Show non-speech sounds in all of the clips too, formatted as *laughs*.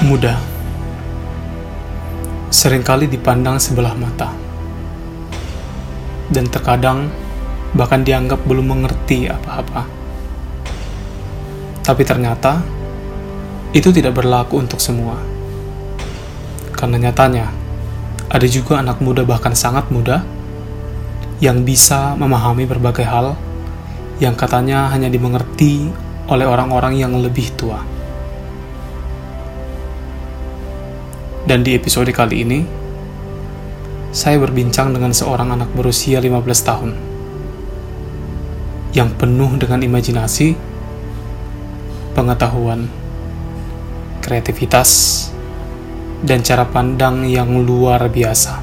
Muda sering kali dipandang sebelah mata, dan terkadang bahkan dianggap belum mengerti apa-apa. Tapi ternyata itu tidak berlaku untuk semua, karena nyatanya ada juga anak muda, bahkan sangat muda, yang bisa memahami berbagai hal yang katanya hanya dimengerti oleh orang-orang yang lebih tua. Dan di episode kali ini, saya berbincang dengan seorang anak berusia 15 tahun yang penuh dengan imajinasi, pengetahuan, kreativitas, dan cara pandang yang luar biasa.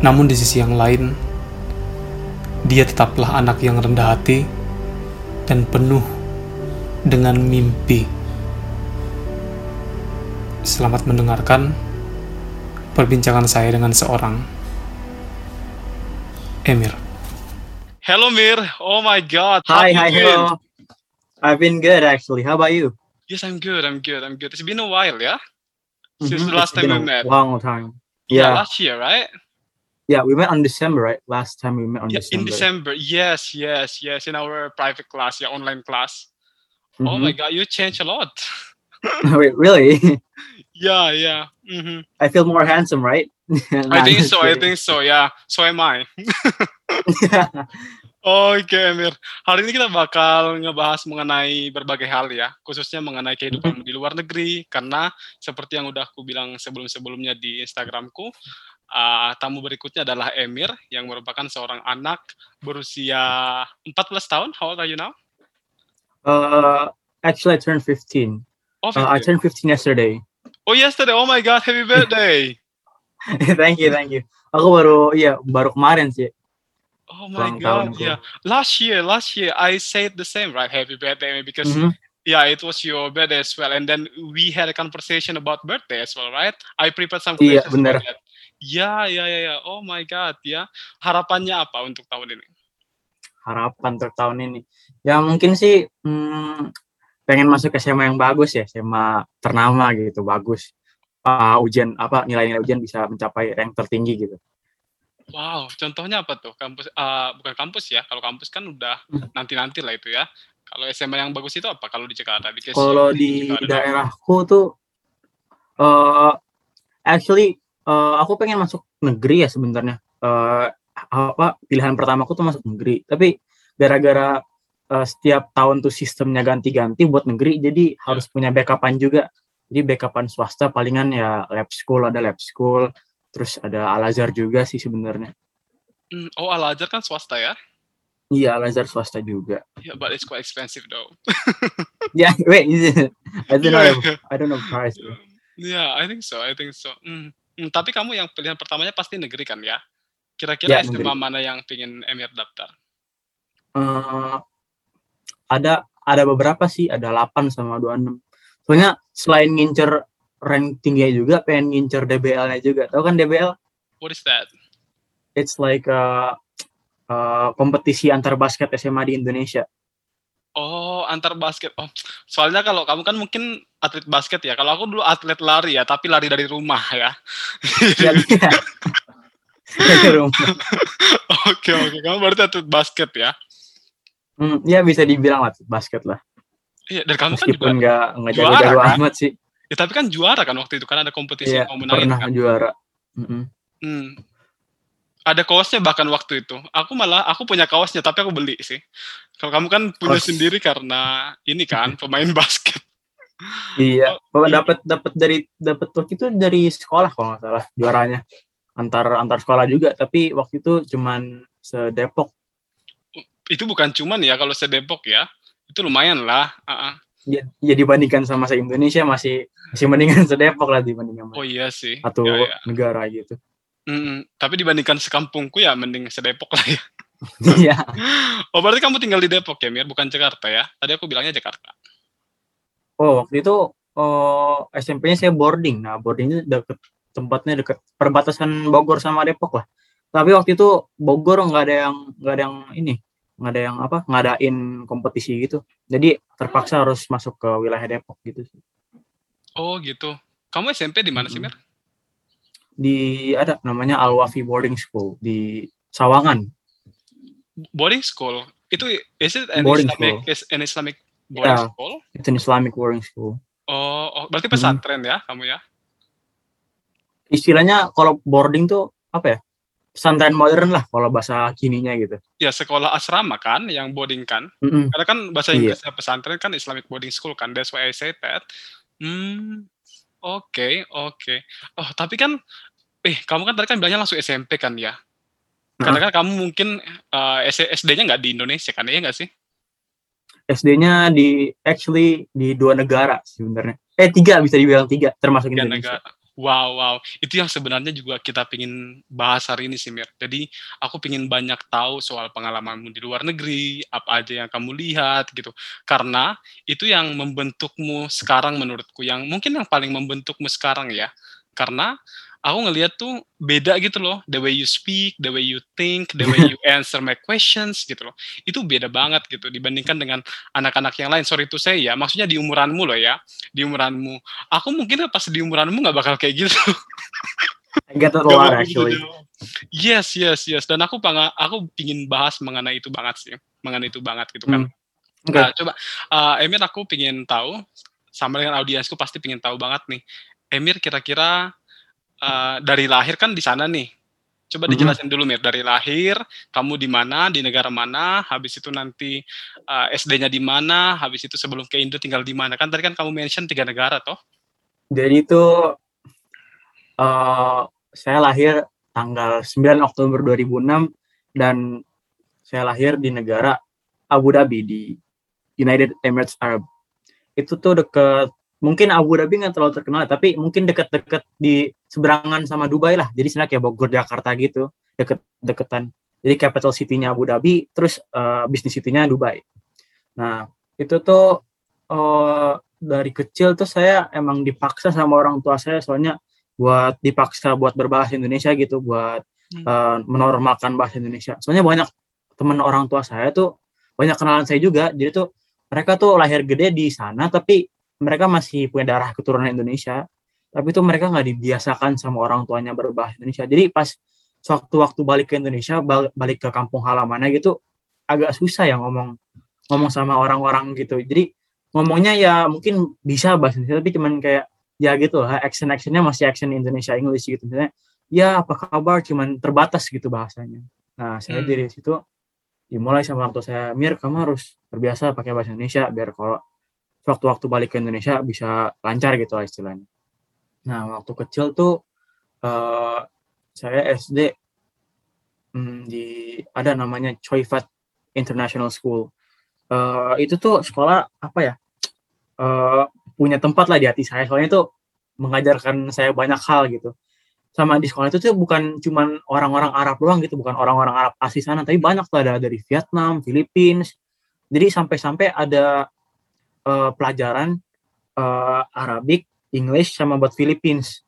Namun di sisi yang lain, dia tetaplah anak yang rendah hati dan penuh dengan mimpi. Selamat mendengarkan perbincangan saya dengan seorang Emir. Hello, Mir. Oh my God. Hi, hi, hello. I've been good actually. How about you? Yes, I'm good. I'm good. I'm good. It's been a while, yeah. Since the last Mm-hmm. time It's been we met. a long time. Yeah, Yeah. last year, right? Yeah, we met on December, right? Last time we met on Yeah, in December. December. Yes, yes, yes. In our private class, yeah, online class. Oh Mhm. my God, you changed a lot. *laughs* *laughs* Wait, really? *laughs* yeah, yeah. hmm I feel more handsome, right? *laughs* I think so. I think so. Yeah. So am I. *laughs* *laughs* Oke, Emir. Hari ini kita bakal ngebahas mengenai berbagai hal ya, khususnya mengenai kehidupan di luar negeri. Karena seperti yang udah aku bilang sebelum-sebelumnya di Instagramku, uh, tamu berikutnya adalah Emir yang merupakan seorang anak berusia 14 tahun. How old are you now? uh, actually, I turned 15. Oh, Uh, I 15. turned 15 yesterday. Oh yesterday. Oh my God, happy birthday. *laughs* thank you, thank you. Aku baru, iya, baru kemarin sih. Oh my God, yeah. Last year, last year I said the same, right? Happy birthday, because Mhm. yeah, it was your birthday as well. And then we had a conversation about birthday as well, right? I prepared some Iya, questions bener. about that. Ya, ya, ya, ya. Oh my God, ya. Harapannya apa untuk tahun ini? Harapan untuk tahun ini. Ya mungkin sih hmm, pengen masuk SMA yang bagus ya, SMA ternama gitu, bagus. Uh, ujian apa nilai-nilai ujian bisa mencapai rank tertinggi gitu. Wow, contohnya apa tuh? Kampus, ah, bukan kampus ya. Kalau kampus kan udah Hmm. nanti-nanti lah itu ya. Kalau SMA yang bagus itu apa? Kalau di Jakarta? Because Kalau di Jakarta. daerahku tuh eh actually eh, aku pengen masuk negeri ya sebenarnya. Eh apa pilihan pertamaku tuh masuk negeri. Tapi gara-gara eh, setiap tahun tuh sistemnya ganti-ganti buat negeri jadi harus punya backupan juga. Jadi backupan swasta palingan ya lab school ada lab school, terus ada Al Azhar juga sih sebenarnya. Hmm, oh, Al Azhar kan swasta ya? Iya Al Azhar swasta juga. Yeah, but it's quite expensive though. *laughs* Ya, wait, is it? I don't know. Yeah, *laughs* I don't know price. bro. yeah, I think so. I think so. Hmm. Hmm, tapi kamu yang pilihan pertamanya pasti negeri kan ya? Kira-kira Ya, SMA negeri. mana yang pingin Emir daftar? eh ada ada beberapa sih, ada 8 sama 26. Soalnya selain ngincer rank tinggi juga, pengen ngincer DBL-nya juga. Tahu kan DBL? What is that? It's like a, uh, kompetisi antar basket SMA di Indonesia. Oh, antar basket. Oh, soalnya kalau kamu kan mungkin atlet basket ya. Kalau aku dulu atlet lari ya, tapi lari dari rumah ya. *laughs* Ya. Dari rumah. Oke, oke. Kamu berarti atlet basket ya? Hmm, ya bisa dibilang lah basket lah. Iya, dan kamu kan juga. Meskipun nggak nggak jago-jago kan? amat sih. Ya, tapi kan juara kan waktu itu kan ada kompetisi Iya, yang kamu menangin pernah kan. juara. Mm-mm. Hmm. Ada kaosnya bahkan waktu itu. Aku malah aku punya kaosnya tapi aku beli sih. Kalau kamu kan punya Kaos. sendiri karena ini kan pemain *laughs* basket. Iya, Oh, iya. dapat dapat dari dapat waktu itu dari sekolah kalau nggak salah juaranya antar antar sekolah juga, tapi waktu itu cuman sedepok. Itu bukan cuman ya kalau sedepok ya. Itu lumayan lah. Ah, ah. Ya, ya dibandingkan sama se Indonesia masih masih mendingan sedepok lah dibandingkan Oh iya sih. satu Ya, ya. negara gitu. Mm-mm. Tapi dibandingkan sekampungku ya mending sedepok lah ya. *laughs* Iya, Oh berarti kamu tinggal di Depok ya Mir, bukan Jakarta ya? Tadi aku bilangnya Jakarta. oh waktu itu oh, SMP-nya saya boarding. Nah boardingnya deket tempatnya deket perbatasan Bogor sama Depok lah. Tapi waktu itu Bogor nggak ada yang nggak ada yang ini nggak ada yang apa ngadain kompetisi gitu jadi terpaksa harus masuk ke wilayah Depok gitu sih Oh gitu. Kamu SMP di mana sih. Mir? di ada namanya Al Wafi Boarding School di Sawangan Boarding school. Itu is it an Boarding Islamic is an Islamic boarding Yeah. school? itu Islamic Boarding School Oh, oh, berarti pesantren ya kamu ya? istilahnya kalau boarding tuh apa ya pesantren modern lah kalau bahasa kininya gitu Ya sekolah asrama kan yang boarding kan? Mm-mm. Karena kan bahasa Iya. Inggrisnya pesantren kan Islamic boarding school kan. That's why I say that. Hmm. Oke, oke. Oh, tapi kan eh kamu kan tadi kan bilangnya langsung SMP kan ya? Karena kan kamu mungkin eh, SD-nya nggak di Indonesia kan, ya nggak sih? SD-nya di actually di dua negara sebenarnya eh tiga bisa dibilang tiga termasuk Tiga Indonesia negara. Wow, wow. Itu yang sebenarnya juga kita pingin bahas hari ini sih, Mir. Jadi, aku pingin banyak tahu soal pengalamanmu di luar negeri, apa aja yang kamu lihat gitu. Karena itu yang membentukmu sekarang menurutku, yang mungkin yang paling membentukmu sekarang ya. Karena aku ngelihat tuh beda gitu loh, the way you speak, the way you think, the way you *laughs* answer my questions gitu loh. Itu beda banget gitu dibandingkan dengan anak-anak yang lain. Sorry itu saya ya, maksudnya di umuranmu loh ya, di umuranmu aku mungkin pas di umuranmu nggak bakal kayak gitu. I get that a lot bakal actually gitu. Yes, yes, yes. Dan aku panga, aku pingin bahas mengenai itu banget sih, mengenai itu banget gitu kan. Hmm. Oke. Nah, coba, uh, Emir aku pingin tahu, sama dengan audiensku pasti pingin tahu banget nih. Emir kira-kira uh, dari lahir kan di sana nih. Coba Mhm. dijelasin dulu Mir, dari lahir kamu di mana, di negara mana, habis itu nanti uh, SD-nya di mana, habis itu sebelum ke Indo tinggal di mana. Kan tadi kan kamu mention tiga negara toh? Jadi itu eh saya lahir tanggal 9 Oktober 2006 dan saya lahir di negara Abu Dhabi di United Emirates Arab. Itu tuh deket mungkin Abu Dhabi nggak terlalu terkenal tapi mungkin deket-deket di seberangan sama Dubai lah. Jadi sebenarnya kayak Bogor Jakarta gitu, deket-deketan. Jadi capital city-nya Abu Dhabi, terus eh, bisnis city-nya Dubai. Nah, itu tuh eh, dari kecil tuh saya emang dipaksa sama orang tua saya soalnya buat dipaksa buat berbahasa Indonesia gitu buat Hmm. eh, menormalkan bahasa Indonesia. Soalnya banyak teman orang tua saya tuh banyak kenalan saya juga. Jadi tuh mereka tuh lahir gede di sana tapi mereka masih punya darah keturunan Indonesia. Tapi tuh mereka nggak dibiasakan sama orang tuanya berbahasa Indonesia. Jadi pas waktu-waktu balik ke Indonesia, bal- balik ke kampung halamannya gitu agak susah ya ngomong ngomong sama orang-orang gitu. Jadi ngomongnya ya mungkin bisa bahasa Indonesia tapi cuman kayak ya gitu lah action actionnya masih action Indonesia English gitu misalnya ya apa kabar cuman terbatas gitu bahasanya nah saya Hmm. dari situ dimulai sama orang tua saya Mir kamu harus terbiasa pakai bahasa Indonesia biar kalau waktu-waktu balik ke Indonesia bisa lancar gitu lah istilahnya. Nah waktu kecil tuh eh, saya SD hmm, di ada namanya Choi Fat International School. Eh, itu tuh sekolah apa ya? Eh, punya tempat lah di hati saya. Soalnya itu mengajarkan saya banyak hal gitu. Sama di sekolah itu tuh bukan cuman orang-orang Arab doang gitu bukan orang-orang Arab asli sana tapi banyak tuh ada dari Vietnam Filipina jadi sampai-sampai ada eh, pelajaran eh, Arabik English sama buat Philippines.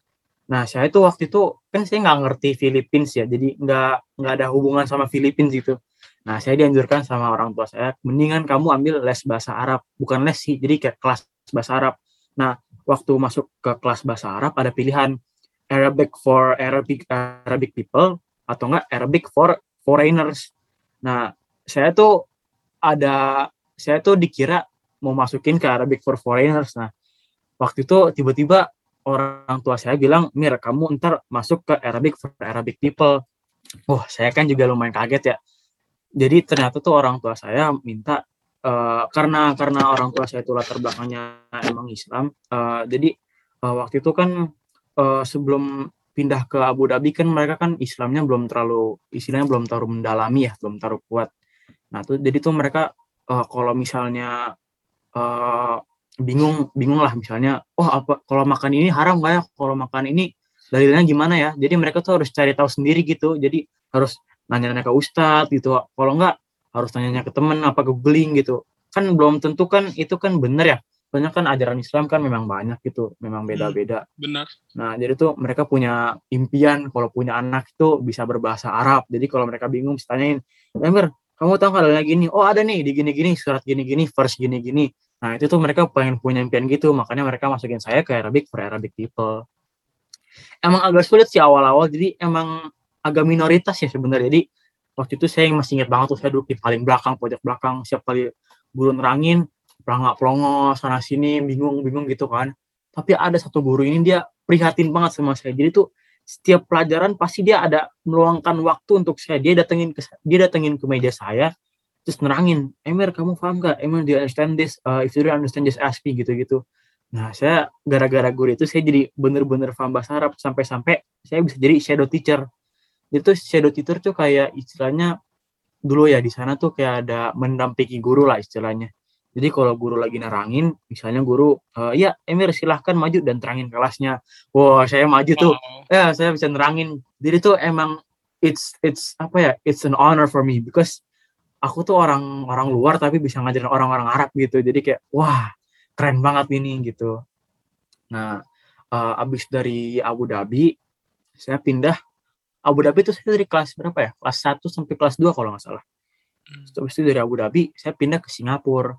Nah saya itu waktu itu kan saya nggak ngerti Philippines ya jadi nggak nggak ada hubungan sama Philippines gitu. Nah saya dianjurkan sama orang tua saya mendingan kamu ambil les bahasa Arab bukan les sih jadi kayak kelas bahasa Arab. Nah waktu masuk ke kelas bahasa Arab ada pilihan Arabic for Arabic Arabic people atau enggak Arabic for foreigners. Nah, saya tuh ada saya tuh dikira mau masukin ke Arabic for foreigners. Nah, waktu itu tiba-tiba orang tua saya bilang, "Mir, kamu ntar masuk ke Arabic for Arabic people." Wah, saya kan juga lumayan kaget ya. Jadi ternyata tuh orang tua saya minta eh, karena karena orang tua saya itu latar belakangnya emang Islam. eh, jadi eh, waktu itu kan eh, sebelum pindah ke Abu Dhabi kan mereka kan Islamnya belum terlalu istilahnya belum terlalu mendalami ya, belum terlalu kuat. Nah, tuh jadi tuh mereka eh, kalau misalnya eh, bingung bingung lah misalnya, oh apa kalau makan ini haram nggak ya? Kalau makan ini dalilnya gimana ya? Jadi mereka tuh harus cari tahu sendiri gitu. Jadi harus nanya-nanya ke ustadz gitu. Kalau nggak harus tanya ke temen apa googling gitu. Kan belum tentu kan itu kan bener ya. Soalnya kan ajaran Islam kan memang banyak gitu, memang beda-beda. Benar. Nah, jadi tuh mereka punya impian kalau punya anak itu bisa berbahasa Arab. Jadi kalau mereka bingung, bisa tanyain, Emir, kamu tahu kalau lagi nih oh ada nih di gini-gini surat gini-gini verse gini-gini nah itu tuh mereka pengen punya impian gitu makanya mereka masukin saya ke Arabic for Arabic people. Emang agak sulit sih awal-awal jadi emang agak minoritas ya sebenarnya. Jadi waktu itu saya masih ingat banget tuh saya duduk di paling belakang pojok belakang siap kali guru nerangin pelangak pelongo sana sini bingung bingung gitu kan. Tapi ada satu guru ini dia prihatin banget sama saya. Jadi tuh setiap pelajaran pasti dia ada meluangkan waktu untuk saya. Dia datengin ke dia datengin ke meja saya terus nerangin Emir kamu paham gak Emir do you understand this uh, if you don't understand just ask me gitu gitu nah saya gara-gara guru itu saya jadi bener-bener paham bahasa Arab sampai-sampai saya bisa jadi shadow teacher itu shadow teacher tuh kayak istilahnya dulu ya di sana tuh kayak ada mendampingi guru lah istilahnya jadi kalau guru lagi nerangin, misalnya guru, uh, ya Emir silahkan maju dan terangin kelasnya. Wah saya maju tuh, Wow. ya saya bisa nerangin. Jadi tuh emang it's it's apa ya, it's an honor for me because aku tuh orang orang luar tapi bisa ngajarin orang-orang Arab gitu. Jadi kayak wah keren banget ini gitu. Nah uh, abis dari Abu Dhabi, saya pindah Abu Dhabi itu saya dari kelas berapa ya? Kelas 1 sampai kelas 2 kalau nggak salah. Hmm. Terus itu dari Abu Dhabi, saya pindah ke Singapura.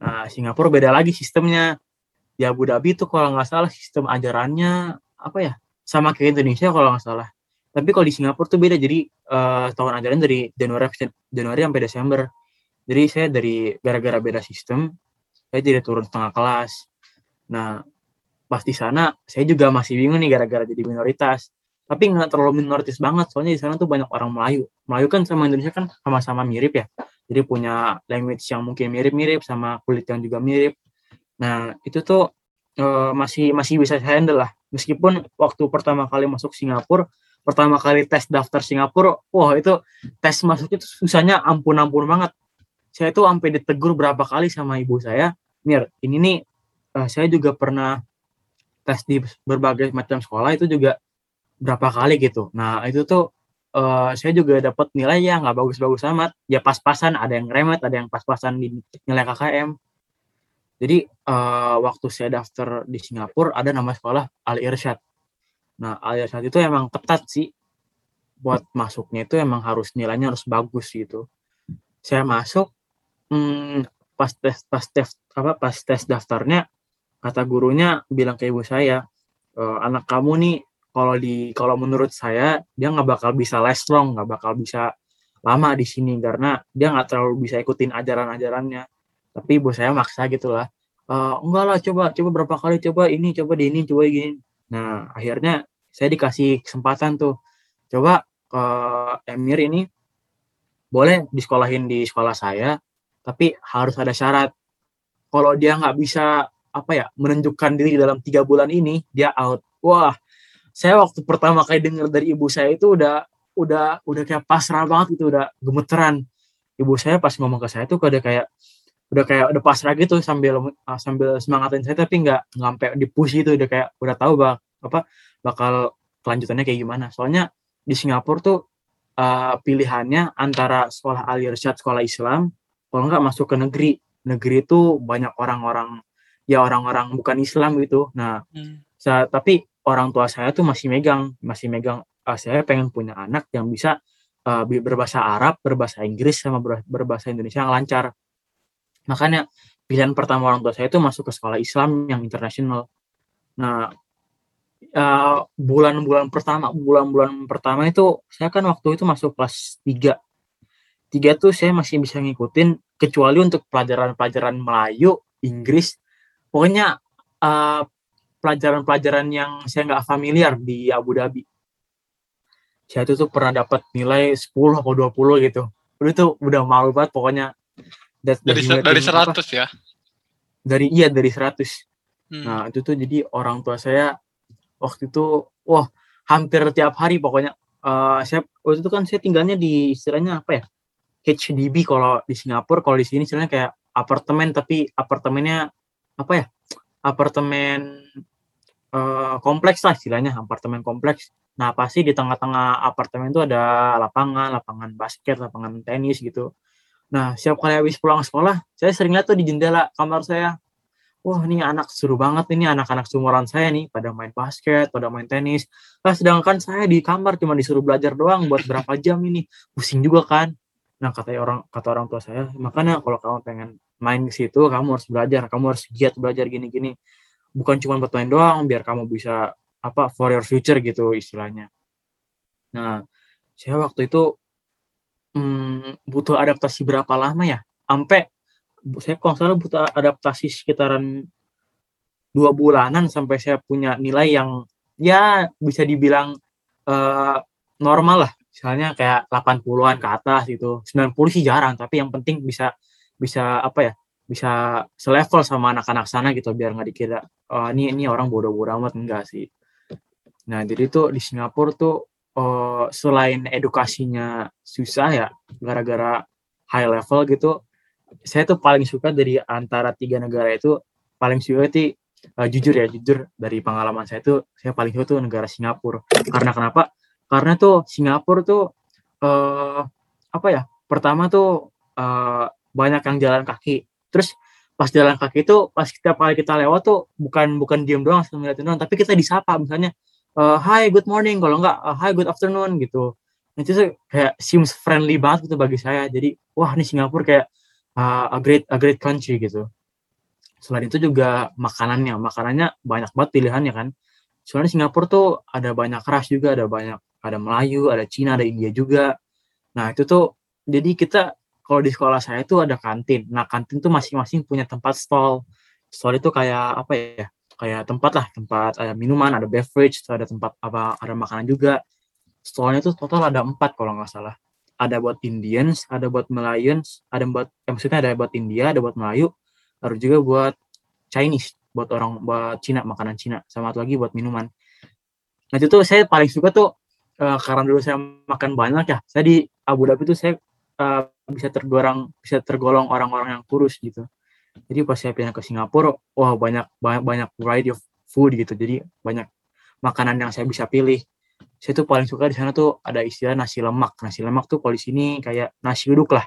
Nah, Singapura beda lagi sistemnya. Di Abu Dhabi itu kalau nggak salah sistem ajarannya apa ya? Sama kayak Indonesia kalau nggak salah. Tapi kalau di Singapura tuh beda. Jadi eh, tahun ajaran dari Januari Januari sampai Desember. Jadi saya dari gara-gara beda sistem, saya jadi turun setengah kelas. Nah, pas di sana saya juga masih bingung nih gara-gara jadi minoritas. Tapi nggak terlalu minoritas banget, soalnya di sana tuh banyak orang Melayu. Melayu kan sama Indonesia kan sama-sama mirip ya jadi punya language yang mungkin mirip-mirip sama kulit yang juga mirip. Nah itu tuh eh, masih masih bisa saya handle lah. Meskipun waktu pertama kali masuk Singapura, pertama kali tes daftar Singapura, wah itu tes masuknya tuh susahnya ampun-ampun banget. Saya tuh sampai ditegur berapa kali sama ibu saya, Mir, ini nih eh, saya juga pernah tes di berbagai macam sekolah itu juga berapa kali gitu. Nah itu tuh eh, saya juga dapat nilai yang nggak bagus-bagus amat. Ya pas-pasan, ada yang remet, ada yang pas-pasan di nilai KKM. Jadi eh, waktu saya daftar di Singapura ada nama sekolah Al Irsyad. Nah Al Irsyad itu emang ketat sih. Buat masuknya itu emang harus nilainya harus bagus gitu. Saya masuk hmm, pas tes pas tes apa pas tes daftarnya kata gurunya bilang ke ibu saya "E, anak kamu nih kalau di kalau menurut saya dia nggak bakal bisa last long nggak bakal bisa lama di sini karena dia nggak terlalu bisa ikutin ajaran-ajarannya. Tapi ibu saya maksa gitu lah "E, enggak lah coba coba berapa kali coba ini coba di ini coba gini. Nah akhirnya saya dikasih kesempatan tuh. Coba ke Emir ini boleh disekolahin di sekolah saya tapi harus ada syarat. Kalau dia nggak bisa apa ya menunjukkan diri dalam tiga bulan ini dia out. Wah saya waktu pertama kali dengar dari ibu saya itu udah udah udah kayak pasrah banget itu udah gemeteran. Ibu saya pas ngomong ke saya tuh udah kayak udah kayak udah pasrah gitu sambil uh, sambil semangatin saya tapi nggak nggak sampai gitu. Udah kayak udah tahu bak apa bakal kelanjutannya kayak gimana. Soalnya di Singapura tuh uh, pilihannya antara sekolah Al sekolah Islam kalau nggak masuk ke negeri. Negeri itu banyak orang-orang ya orang-orang bukan Islam gitu. Nah Hmm. sa- tapi orang tua saya tuh masih megang masih megang ah, saya pengen punya anak yang bisa uh, berbahasa Arab berbahasa Inggris sama ber- berbahasa Indonesia yang lancar. Makanya pilihan pertama orang tua saya itu masuk ke sekolah Islam yang internasional. Nah uh, bulan-bulan pertama bulan-bulan pertama itu saya kan waktu itu masuk kelas 3 tiga tuh saya masih bisa ngikutin kecuali untuk pelajaran-pelajaran Melayu Inggris. Pokoknya uh, pelajaran-pelajaran yang saya nggak familiar di Abu Dhabi. Saya tuh, tuh pernah dapat nilai 10 atau 20 gitu. Udah tuh udah malu banget pokoknya. That- Dari dari humiliating, apa, 100 ya. dari iya dari 100 Hmm. Nah, itu tuh jadi orang tua saya waktu itu wah hampir tiap hari pokoknya eh saya waktu itu kan saya tinggalnya di istilahnya apa ya? HDB kalau di Singapura, kalau di sini istilahnya kayak apartemen tapi apartemennya apa ya? Apartemen eh, kompleks lah istilahnya, apartemen kompleks. Nah, pasti di tengah-tengah apartemen itu ada lapangan, lapangan basket, lapangan tenis gitu. Nah, setiap kali habis pulang sekolah, saya sering lihat tuh di jendela kamar saya, wah ini anak seru banget ini anak-anak seumuran saya nih pada main basket, pada main tenis. Nah, sedangkan saya di kamar cuma disuruh belajar doang buat berapa jam ini. Pusing juga kan. Nah kata orang kata orang tua saya, makanya kalau kamu pengen main ke situ, kamu harus belajar, kamu harus giat belajar gini-gini. Bukan cuma buat main doang, biar kamu bisa apa for your future gitu istilahnya. Nah, saya waktu itu hmm, butuh adaptasi berapa lama ya? Sampai saya kalau salah butuh adaptasi sekitaran dua bulanan sampai saya punya nilai yang ya bisa dibilang uh, normal lah. Misalnya kayak 80-an ke atas gitu. 90 sih jarang tapi yang penting bisa bisa apa ya bisa selevel sama anak-anak sana gitu biar nggak dikira oh, ini ini orang bodoh-bodoh amat. Enggak sih. Nah jadi tuh di Singapura tuh uh, selain edukasinya susah ya gara-gara high level gitu saya tuh paling suka dari antara tiga negara itu paling suka sih uh, jujur ya jujur dari pengalaman saya tuh saya paling suka tuh negara Singapura. Karena kenapa? Karena tuh Singapura tuh uh, apa ya pertama tuh uh, banyak yang jalan kaki. Terus pas jalan kaki itu pas kita kali kita lewat tuh bukan bukan diem doang ngeliatin doang tapi kita disapa. Misalnya uh, hi good morning. Kalau enggak uh, hi good afternoon gitu. Itu kayak seems friendly banget gitu bagi saya. Jadi wah ini Singapura kayak uh, a great a great country gitu. Selain itu juga makanannya. Makanannya banyak banget pilihannya kan. Soalnya Singapura tuh ada banyak ras juga. Ada banyak ada Melayu ada Cina ada India juga. Nah itu tuh jadi kita kalau di sekolah saya tuh ada kantin. Nah kantin tuh masing-masing punya tempat stall. Stall itu kayak apa ya? Kayak tempat lah. Tempat ada minuman ada beverage ada tempat apa ada makanan juga. Stallnya tuh total ada empat kalau nggak salah ada buat Indians ada buat Melayans ada buat eh, maksudnya ada buat India ada buat Melayu harus juga buat Chinese buat orang buat Cina makanan Cina sama lagi buat minuman. Nah itu tuh saya paling suka tuh uh, karena dulu saya makan banyak ya saya di Abu Dhabi tuh saya uh, bisa tergolong bisa tergolong orang-orang yang kurus gitu. Jadi pas saya pindah ke Singapura wah banyak banyak banyak variety of food gitu jadi banyak makanan yang saya bisa pilih saya tuh paling suka di sana tuh ada istilah nasi lemak nasi lemak tuh kalau di sini kayak nasi uduk lah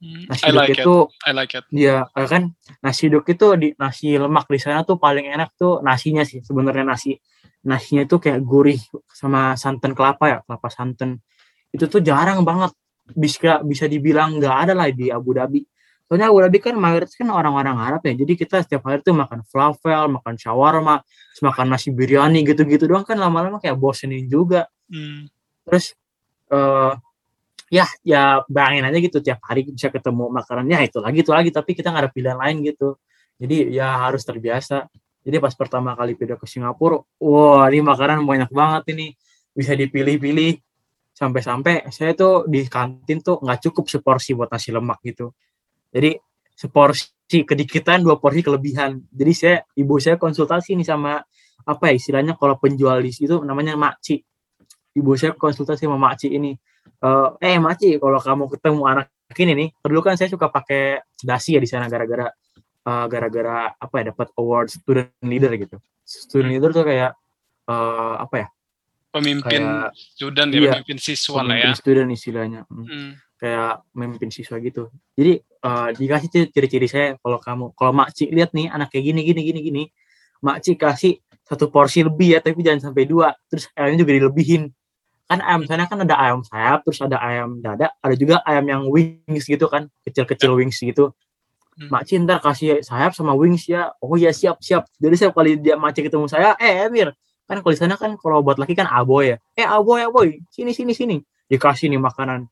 Hmm, Nasi I uduk like itu it. I like it. ya kan nasi uduk itu di nasi lemak di sana tuh paling enak tuh nasinya sih sebenarnya nasi nasinya itu kayak gurih sama santan kelapa ya kelapa santan itu tuh jarang banget bisa bisa dibilang nggak ada lah di Abu Dhabi soalnya Abu Dhabi kan mayoritas kan orang-orang Arab ya. Jadi kita setiap hari tuh makan falafel makan shawarma makan nasi biryani gitu-gitu doang. Kan lama-lama kayak bosenin juga. Hmm. terus eh ya ya bayangin aja gitu tiap hari bisa ketemu makanannya itu lagi itu lagi. Tapi kita nggak ada pilihan lain gitu. Jadi ya harus terbiasa. Jadi pas pertama kali pindah ke Singapura wah ini makanan banyak banget ini. Bisa dipilih-pilih. Sampai-sampai saya tuh di kantin tuh nggak cukup seporsi buat nasi lemak gitu jadi seporsi kedikitan dua porsi kelebihan. Jadi saya ibu saya konsultasi nih sama apa ya istilahnya kalau penjual di situ namanya makci. Ibu saya konsultasi sama makci ini. Eh eh makci kalau kamu ketemu anak ini nih dulu kan saya suka pakai dasi ya di sana gara-gara eh, gara-gara apa ya dapat award student leader gitu. Student leader tuh kayak eh, apa ya? Pemimpin Kayak- student ya, iya, pemimpin siswa lah ya. pemimpin student istilahnya. Hmm. Hmm. kayak memimpin siswa gitu. Jadi eh, dikasih ciri-ciri saya kalau kamu kalau makci lihat nih anak kayak gini gini gini gini makci kasih satu porsi lebih ya tapi jangan sampai dua terus ayamnya juga dilebihin. Kan ayam sana kan ada ayam sayap terus ada ayam dada ada juga ayam yang wings gitu kan kecil-kecil wings gitu. Hmm. makci ntar kasih sayap sama wings ya oh ya siap siap. Jadi setiap kali dia makci ketemu saya eh Emir kan kalau di sana kan kalau buat laki kan aboy ya. Eh aboy aboy sini sini sini. Dikasih nih makanan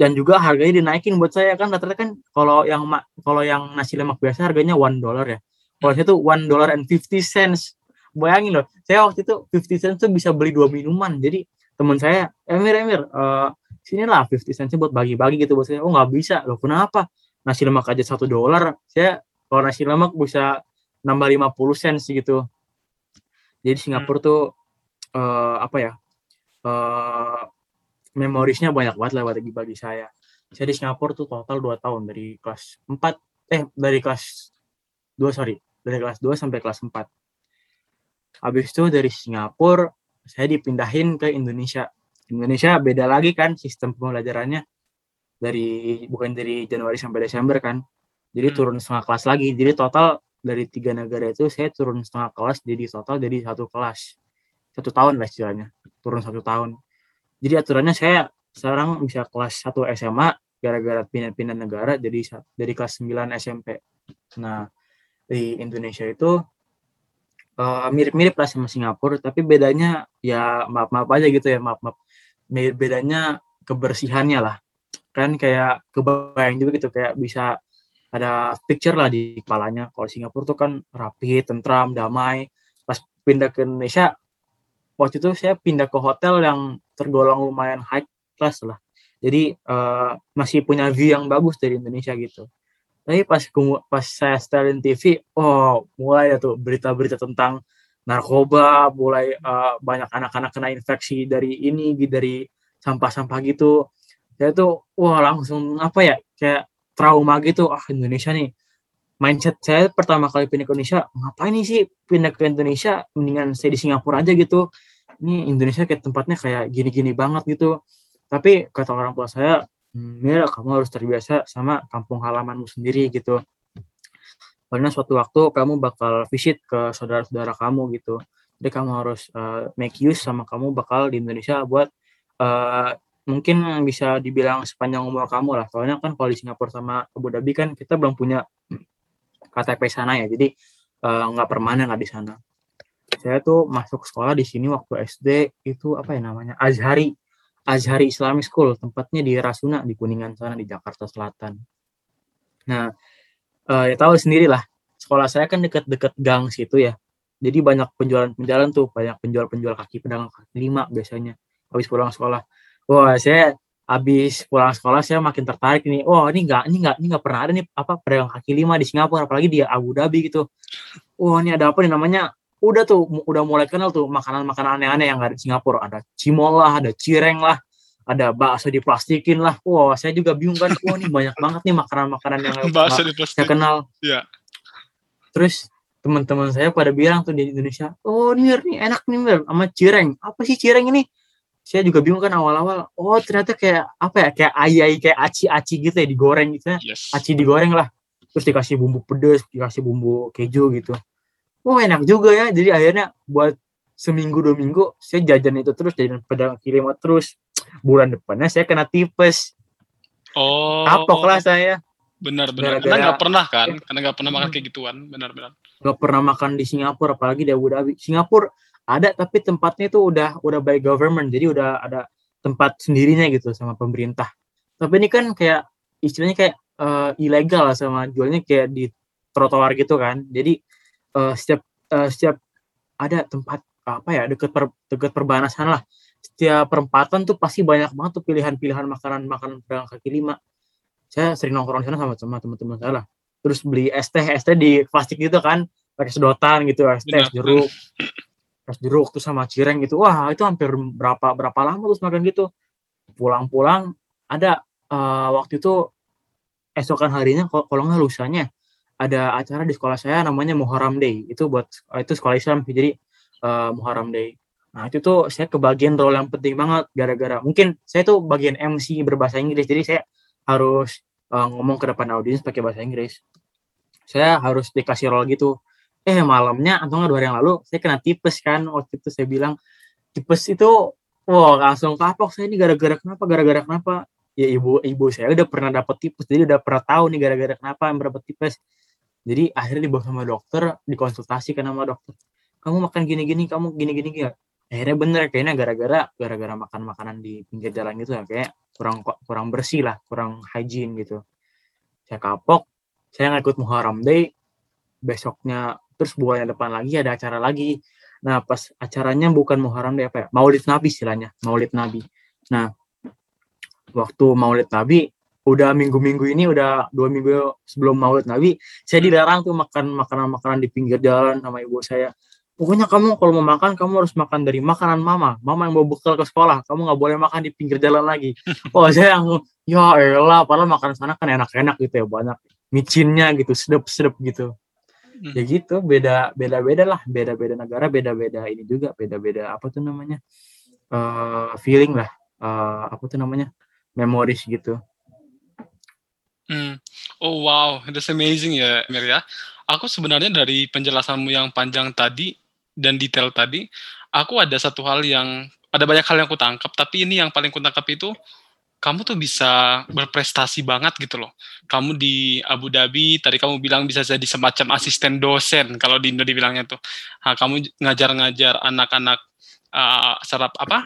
dan juga harganya dinaikin buat saya kan. Rata-rata kan kalau yang kalau yang nasi lemak biasa harganya one dollar ya. Kalau saya tuh one dollar and fifty cents. Bayangin loh saya waktu itu 50 cents tuh bisa beli dua minuman. Jadi teman saya Emir Emir eh sinilah 50 cents buat bagi-bagi gitu buat saya. Oh nggak bisa. Loh kenapa? Nasi lemak aja satu dolar saya kalau nasi lemak bisa nambah 50 cents gitu. Jadi Singapura tuh eh apa ya eh memorisnya banyak banget lah bagi bagi saya. Saya di Singapura tuh total 2 tahun dari kelas 4 eh dari kelas 2 sorry dari kelas 2 sampai kelas 4 habis itu dari Singapura saya dipindahin ke Indonesia. Indonesia beda lagi kan sistem pembelajarannya. Dari bukan dari Januari sampai Desember kan. Jadi Hmm. turun setengah kelas lagi. Jadi total dari tiga negara itu saya turun setengah kelas jadi total jadi satu kelas. Satu tahun lah istilahnya. Turun satu tahun jadi aturannya saya sekarang bisa kelas 1 SMA gara-gara pindah-pindah negara jadi dari kelas 9 SMP. Nah, di Indonesia itu eh, mirip-mirip lah sama Singapura, tapi bedanya ya maaf-maaf aja gitu ya, maaf-maaf. Bedanya kebersihannya lah. Kan kayak kebayang juga gitu kayak bisa ada picture lah di kepalanya. Kalau Singapura tuh kan rapi, tentram, damai. Pas pindah ke Indonesia, waktu itu saya pindah ke hotel yang tergolong lumayan high class lah. Jadi eh, masih punya view yang bagus dari Indonesia gitu. Tapi pas pas saya setelin TV, oh mulai ya tuh berita-berita tentang narkoba, mulai eh, banyak anak-anak kena infeksi dari ini, dari sampah-sampah gitu. Saya tuh wah langsung apa ya kayak trauma gitu. Ah Indonesia nih. Mindset saya pertama kali pindah ke Indonesia, ngapain sih pindah ke Indonesia? Mendingan saya di Singapura aja gitu. Ini Indonesia kayak tempatnya kayak gini-gini banget gitu. Tapi kata orang tua saya, "Hmm, Mira kamu harus terbiasa sama kampung halamanmu sendiri gitu. Karena suatu waktu kamu bakal visit ke saudara-saudara kamu gitu. Jadi kamu harus uh, make use sama kamu bakal di Indonesia buat uh, mungkin bisa dibilang sepanjang umur kamu lah. Soalnya kan kalau di Singapura sama Abu Dhabi kan kita belum punya KTP sana ya. Jadi uh, nggak permanen lah di sana. Saya tuh masuk sekolah di sini waktu SD itu apa ya namanya Azhari Azhari Islamic School, tempatnya di Rasuna di Kuningan sana di Jakarta Selatan. Nah, eh, ya tahu sendiri lah, sekolah saya kan deket-deket gang situ ya. Jadi banyak penjualan-penjualan tuh, banyak penjual-penjual kaki pedagang kaki lima biasanya habis pulang sekolah. Wah, saya habis pulang sekolah saya makin tertarik nih. Oh, ini enggak ini enggak ini enggak pernah ada nih apa pedagang kaki lima di Singapura, apalagi di Abu Dhabi gitu. Wah, ini ada apa nih namanya udah tuh udah mulai kenal tuh makanan-makanan aneh-aneh yang ada di Singapura. Ada cimol lah ada cireng lah ada bakso diplastikin lah. Wah saya juga bingung kan wah ini banyak banget nih makanan-makanan yang di saya kenal Iya. terus teman-teman saya pada bilang tuh di Indonesia oh ini nih enak nih Mir, sama cireng. Apa sih cireng ini? Saya juga bingung kan awal-awal. Oh ternyata kayak apa ya kayak ayai kayak aci-aci gitu ya digoreng gitu ya. Yes. aci digoreng lah. Terus dikasih bumbu pedas dikasih bumbu keju gitu wah enak juga ya jadi akhirnya buat seminggu dua minggu saya jajan itu terus jajan pedang kaki lima terus bulan depannya saya kena tipes Oh. kapok lah saya Benar-benar. Gara-gara- Karena nggak pernah kan? Karena nggak pernah makan kayak gituan. Benar-benar. nggak pernah makan di Singapura apalagi di Abu Dhabi Singapura ada tapi tempatnya itu udah udah by government jadi udah ada tempat sendirinya gitu sama pemerintah tapi ini kan kayak istilahnya kayak eh, ilegal lah sama jualnya kayak di trotoar gitu kan jadi eh, setiap eh, setiap ada tempat apa ya deket per, deket perbanasan lah. Setiap perempatan tuh pasti banyak banget tuh pilihan-pilihan makanan makanan pedagang kaki lima. Saya sering nongkrong di sana sama sama teman-teman saya lah. Terus beli es teh es teh di plastik gitu kan. Pakai sedotan gitu es teh es Benar, jeruk. es jeruk tuh sama cireng gitu. Wah itu hampir berapa berapa lama terus makan gitu. Pulang-pulang ada eh, waktu itu esokan harinya kalau nggak lusanya ada acara di sekolah saya namanya Muharram Day. Itu buat itu sekolah Islam. Jadi eh, Muharram Day. Nah itu tuh saya kebagian role yang penting banget gara-gara mungkin saya tuh bagian MC berbahasa Inggris. Jadi saya harus eh, ngomong ke depan audiens pakai bahasa Inggris. Saya harus dikasih role gitu. Eh malamnya atau nggak dua hari yang lalu saya kena tipes kan. Waktu itu saya bilang tipes itu wah langsung kapok saya ini gara-gara kenapa? Gara-gara kenapa? Ya ibu ibu saya udah pernah dapat tipes. Jadi udah pernah tahu nih gara-gara kenapa yang dapat tipes jadi akhirnya dibawa sama dokter dikonsultasi kan sama dokter. Kamu makan gini-gini kamu gini-gini ya akhirnya bener kayaknya gara-gara gara-gara makan makanan di pinggir jalan gitu ya kayak kurang kurang bersih lah kurang hygiene gitu. Saya kapok saya nggak ikut Muharram Day besoknya terus bulan depan lagi ada acara lagi. Nah pas acaranya bukan Muharram Day apa ya Maulid Nabi istilahnya Maulid Nabi. Nah waktu Maulid Nabi udah minggu-minggu ini udah dua minggu sebelum Maulid Nabi saya dilarang tuh makan makanan-makanan di pinggir jalan sama ibu saya. Pokoknya kamu kalau mau makan kamu harus makan dari makanan mama. Mama yang bawa bekal ke sekolah kamu nggak boleh makan di pinggir jalan lagi. *laughs* Oh saya yang ya elah padahal makan sana kan enak-enak gitu ya banyak micinnya gitu sedep-sedep gitu. Hmm. ya gitu beda beda beda lah beda beda negara beda beda ini juga beda beda apa tuh namanya eh feeling lah Eh apa tuh namanya memories gitu Hmm. Oh wow, that's amazing ya, Mir ya. Aku sebenarnya dari penjelasanmu yang panjang tadi dan detail tadi, aku ada satu hal yang ada banyak hal yang aku tangkap, tapi ini yang paling ku tangkap itu kamu tuh bisa berprestasi banget gitu loh. Kamu di Abu Dhabi, tadi kamu bilang bisa jadi semacam asisten dosen kalau di Indo dibilangnya tuh. Nah, kamu ngajar-ngajar anak-anak uh, serap apa?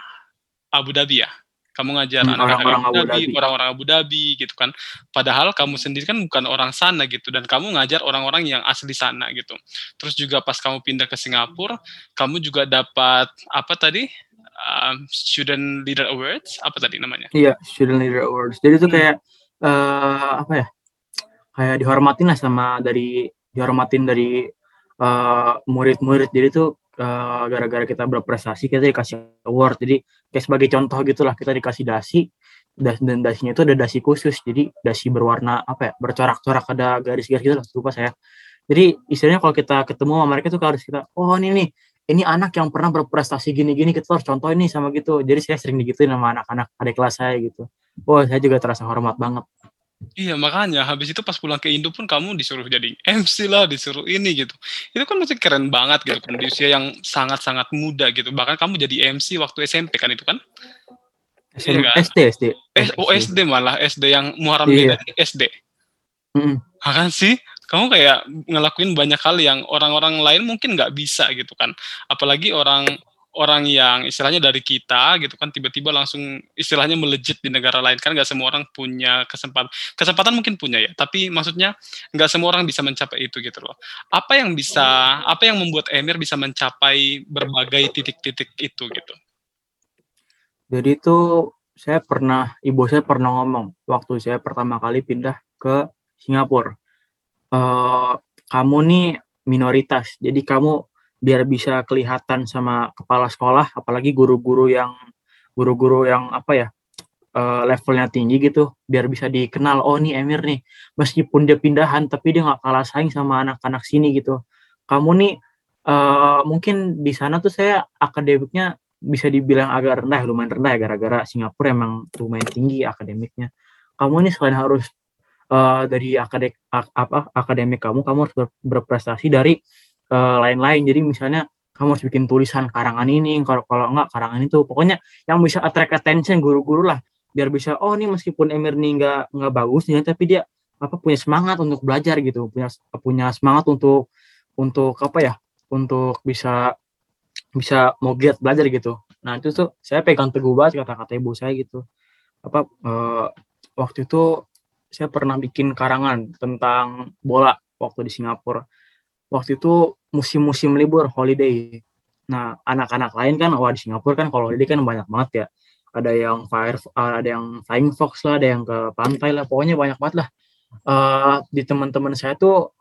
Abu Dhabi ya? Kamu ngajar Hmm, anak-anak orang-orang Abu Dhabi, orang-orang Abu Dhabi gitu kan. Padahal kamu sendiri kan bukan orang sana gitu dan kamu ngajar orang-orang yang asli sana gitu. Terus juga pas kamu pindah ke Singapura, kamu juga dapat apa tadi? Um, Student Leader Awards, apa tadi namanya? Iya, Student Leader Awards. Jadi itu Hmm. kayak eh apa ya? Kayak dihormatin lah sama dari dihormatin dari eh, murid-murid. Jadi itu eh, gara-gara kita berprestasi kita dikasih award. Jadi kayak sebagai contoh gitulah kita dikasih dasi das dan dasinya itu ada dasi khusus. Jadi dasi berwarna apa ya? Bercorak-corak ada garis-garis gitu lah, lupa saya. Jadi istilahnya kalau kita ketemu sama mereka tuh harus kita, oh ini nih, ini anak yang pernah berprestasi gini-gini, kita harus contoh ini sama gitu. Jadi saya sering digituin sama anak-anak adik kelas saya gitu. Oh, saya juga terasa hormat banget. Iya makanya habis itu pas pulang ke Indo pun kamu disuruh jadi MC lah, disuruh ini gitu. Itu kan masih keren banget gitu kan di usia yang sangat-sangat muda gitu. Bahkan kamu jadi MC waktu SMP kan itu kan? SM, Iya? SD, SD. Eh, oh SD malah SD yang Muharram Iya. SD. Mm-mm. Ah, kan sih kamu kayak ngelakuin banyak hal yang orang-orang lain mungkin nggak bisa gitu kan apalagi orang orang yang istilahnya dari kita gitu kan tiba-tiba langsung istilahnya melejit di negara lain. Kan nggak semua orang punya kesempatan. Kesempatan mungkin punya ya tapi maksudnya nggak semua orang bisa mencapai itu gitu loh. Apa yang bisa apa yang membuat Emir bisa mencapai berbagai titik-titik itu gitu? Jadi itu saya pernah, ibu saya pernah ngomong waktu saya pertama kali pindah ke Singapura. Eh, kamu nih minoritas, jadi kamu biar bisa kelihatan sama kepala sekolah, apalagi guru-guru yang guru-guru yang apa ya eh, levelnya tinggi gitu, biar bisa dikenal. Oh nih Emir nih, meskipun dia pindahan, tapi dia nggak kalah saing sama anak-anak sini gitu. Kamu nih eh, mungkin di sana tuh saya akademiknya bisa dibilang agak rendah, lumayan rendah ya gara-gara Singapura emang lumayan tinggi akademiknya. Kamu ini selain harus eh, dari akademik apa akademik kamu, kamu harus ber- berprestasi dari lain-lain. Jadi misalnya kamu harus bikin tulisan karangan ini, kalau kalau enggak karangan itu, pokoknya yang bisa attract attention guru-guru lah, biar bisa oh nih meskipun Emir nih nggak nggak bagus nih, tapi dia apa punya semangat untuk belajar gitu, punya punya semangat untuk untuk apa ya, untuk bisa bisa mau giat belajar gitu. Nah itu tuh saya pegang teguh banget kata-kata ibu saya gitu. Apa eh, waktu itu saya pernah bikin karangan tentang bola waktu di Singapura. Waktu itu musim-musim libur holiday. Nah anak-anak lain kan wah di Singapura kan kalau holiday kan banyak banget ya. Ada yang fire, ada yang flying fox lah, ada yang ke pantai lah. Pokoknya banyak banget lah. Eh, di teman-teman saya tuh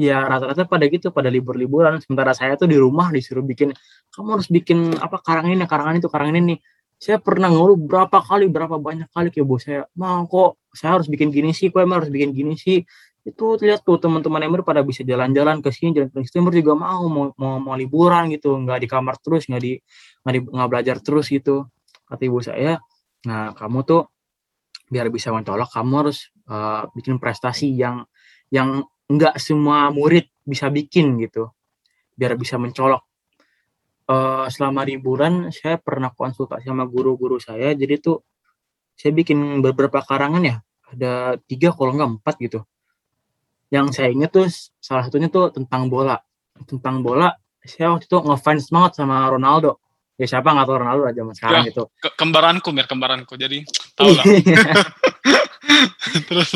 ya rata-rata pada gitu pada libur-liburan sementara saya tuh di rumah disuruh bikin kamu harus bikin apa karangan ini karangan itu karangan ini saya pernah ngeluh berapa kali berapa banyak kali ke ibu saya mau kok saya harus bikin gini sih kok emang harus bikin gini sih itu lihat tuh teman-teman Emir pada bisa jalan-jalan ke sini jalan ke situ. Emir juga mau mau mau, mau liburan gitu. Nggak di kamar terus nggak di nggak di nggak belajar terus gitu kata ibu saya. Nah kamu tuh biar bisa mencolok kamu harus uh, bikin prestasi yang yang nggak semua murid bisa bikin gitu. Biar bisa mencolok. Eh, selama liburan saya pernah konsultasi sama guru-guru saya. Jadi tuh saya bikin beberapa karangan ya. Ada tiga kalau nggak empat gitu yang saya ingat tuh salah satunya tuh tentang bola tentang bola saya waktu itu ngefans banget sama Ronaldo ya siapa nggak tahu Ronaldo aja zaman sekarang Ya. gitu Ke- kembaranku mir kembaranku jadi tahu lah *laughs* terus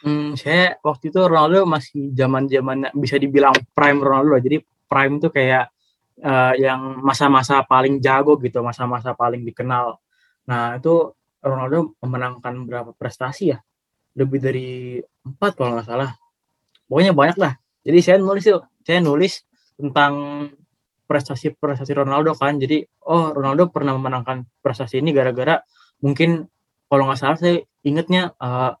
Hmm, saya waktu itu Ronaldo masih zaman zamannya bisa dibilang prime Ronaldo lah. Jadi prime itu kayak eh, yang masa-masa paling jago gitu, masa-masa paling dikenal. Nah itu Ronaldo memenangkan berapa prestasi ya? Lebih dari empat kalau nggak salah. Pokoknya banyak lah. Jadi saya nulis saya nulis tentang prestasi-prestasi Ronaldo kan. Jadi oh Ronaldo pernah memenangkan prestasi ini gara-gara mungkin kalau nggak salah saya ingetnya eh,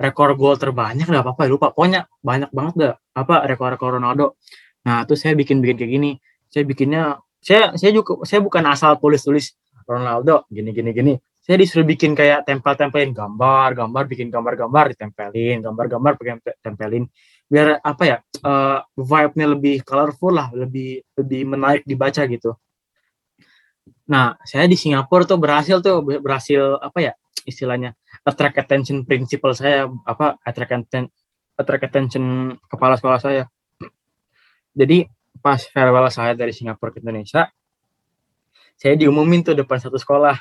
rekor gol terbanyak dah apa apa lupa pokoknya banyak banget dah apa rekor-rekor Ronaldo nah terus saya bikin bikin kayak gini saya bikinnya saya saya juga saya bukan asal tulis-tulis Ronaldo gini gini gini saya disuruh bikin kayak tempel-tempelin gambar gambar bikin gambar-gambar ditempelin gambar-gambar pengen tempelin biar apa ya eh, vibe-nya lebih colorful lah lebih lebih menarik dibaca gitu Nah, saya di Singapura tuh berhasil tuh berhasil apa ya istilahnya attract attention principle saya apa attract attention attract attention kepala sekolah saya. Jadi pas farewell saya dari Singapura ke Indonesia, saya diumumin tuh depan satu sekolah.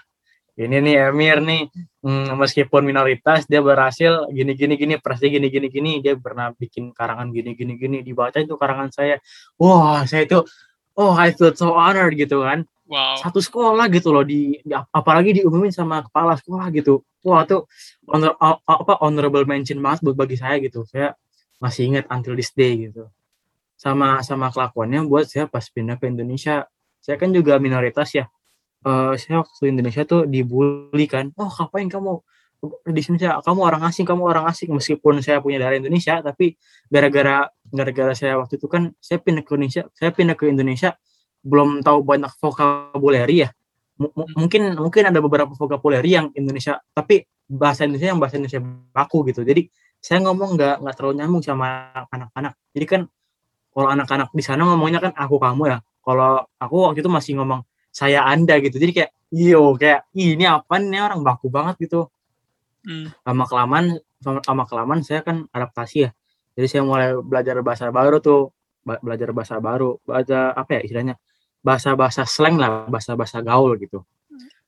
Ini nih Emir nih, hmm, meskipun minoritas dia berhasil gini gini gini, pasti gini. Gini gini, dia pernah bikin karangan gini gini. Gini, dibaca itu karangan saya. Wah, saya itu oh I feel so honored gitu kan. Wow. satu sekolah gitu loh di, di apalagi diumumin sama kepala sekolah gitu. Wah tuh honor, apa honorable mention banget buat bagi saya gitu. Saya masih ingat until this day gitu. Sama sama kelakuannya buat saya pas pindah ke Indonesia. Saya kan juga minoritas ya uh, saya waktu Indonesia tuh dibully kan oh ngapain kamu di sini saya kamu orang asing kamu orang asing meskipun saya punya darah Indonesia tapi gara-gara gara-gara saya waktu itu kan saya pindah ke Indonesia saya pindah ke Indonesia belum tahu banyak vocabulary ya. M mungkin mungkin ada beberapa vocabulary yang Indonesia tapi bahasa Indonesia yang bahasa Indonesia baku gitu. Jadi saya ngomong nggak nggak terlalu nyambung sama anak-anak. Jadi kan kalau anak-anak di sana ngomongnya kan aku kamu ya. Kalau aku waktu itu masih ngomong saya anda gitu. Jadi kayak iyo kayak ini apa nih orang baku banget gitu. Hmm. Lama kelamaan lama kelamaan saya kan adaptasi ya. Jadi saya mulai belajar bahasa baru tuh belajar bahasa baru, bahasa apa ya istilahnya? bahasa-bahasa slang lah, bahasa-bahasa gaul gitu.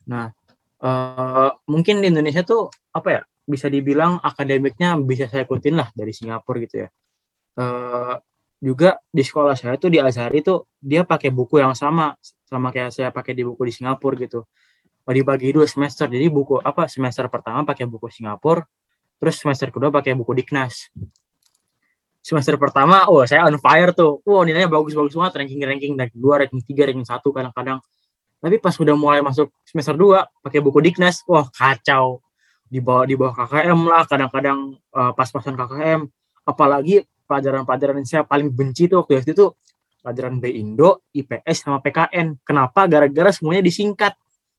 Nah, uh, mungkin di Indonesia tuh apa ya bisa dibilang akademiknya bisa saya ikutin lah dari Singapura gitu ya. Uh, juga di sekolah saya tuh di Azhari tuh dia pakai buku yang sama sama kayak saya pakai di buku di Singapura gitu. Dibagi dua semester. Jadi buku apa semester pertama pakai buku Singapura, terus semester kedua pakai buku Diknas semester pertama, oh saya on fire tuh. Wow, nilainya bagus-bagus banget, ranking-ranking dari dua, ranking tiga, ranking satu kadang-kadang. Tapi pas udah mulai masuk semester dua, pakai buku Diknas, wah kacau. Di bawah di bawah KKM lah, kadang-kadang uh, pas-pasan KKM. Apalagi pelajaran-pelajaran yang saya paling benci tuh waktu itu tuh pelajaran B Indo, IPS sama PKN. Kenapa? Gara-gara semuanya disingkat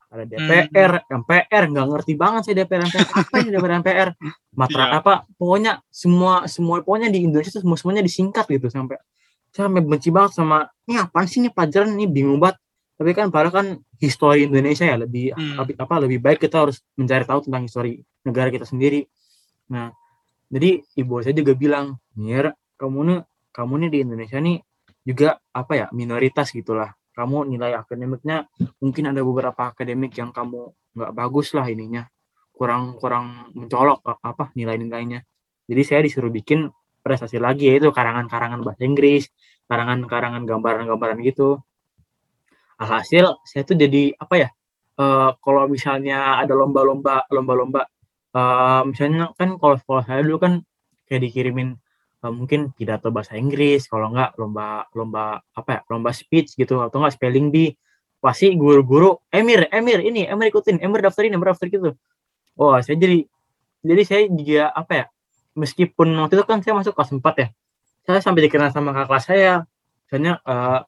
ada DPR, hmm. MPR, nggak ngerti banget sih DPR, MPR, apa ini *laughs* DPR, MPR, matra yeah. apa, pokoknya semua semua pokoknya di Indonesia tuh semua semuanya disingkat gitu sampai saya sampai benci banget sama ini apa sih ini pelajaran ini bingung banget tapi kan padahal kan histori Indonesia ya lebih hmm. lebih apa lebih baik kita harus mencari tahu tentang histori negara kita sendiri nah jadi ibu saya juga bilang Mir kamu nih kamu nih di Indonesia nih juga apa ya minoritas gitulah. Kamu nilai akademiknya mungkin ada beberapa akademik yang kamu nggak bagus lah ininya. Kurang kurang mencolok apa nilai-nilainya. Jadi saya disuruh bikin prestasi lagi yaitu karangan-karangan bahasa Inggris karangan-karangan gambaran-gambaran gitu. Alhasil saya tuh jadi apa ya uh, kalau misalnya ada lomba-lomba lomba-lomba uh, misalnya kan kalau sekolah saya dulu kan kayak dikirimin uh, mungkin pidato bahasa Inggris kalau enggak lomba lomba apa ya lomba speech gitu atau enggak spelling bee. Pasti guru-guru Emir Emir ini Emir ikutin Emir daftarin Emir daftar gitu. Oh saya jadi jadi saya juga apa ya meskipun waktu itu kan saya masuk kelas 4 ya saya sampai dikenal sama kakak kelas saya. Misalnya uh,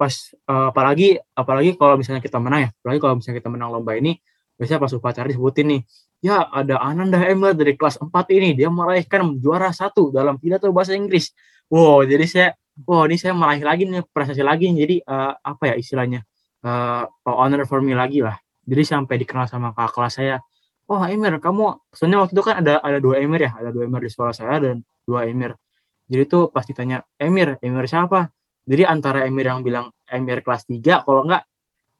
pas uh, apalagi apalagi kalau misalnya kita menang ya apalagi kalau misalnya kita menang lomba ini biasanya pas upacara disebutin nih ya ada Ananda Ember dari kelas 4 ini dia meraihkan juara satu dalam pidato bahasa Inggris. Wow jadi saya wow ini saya meraih lagi nih prestasi lagi jadi uh, apa ya istilahnya? Uh, honor for me lagi lah. Jadi sampai dikenal sama kakak kelas saya oh Emir kamu soalnya waktu itu kan ada ada dua Emir ya ada dua Emir di sekolah saya dan dua Emir. Jadi tuh pasti tanya Emir Emir siapa? Jadi antara Emir yang bilang Emir kelas 3 kalau enggak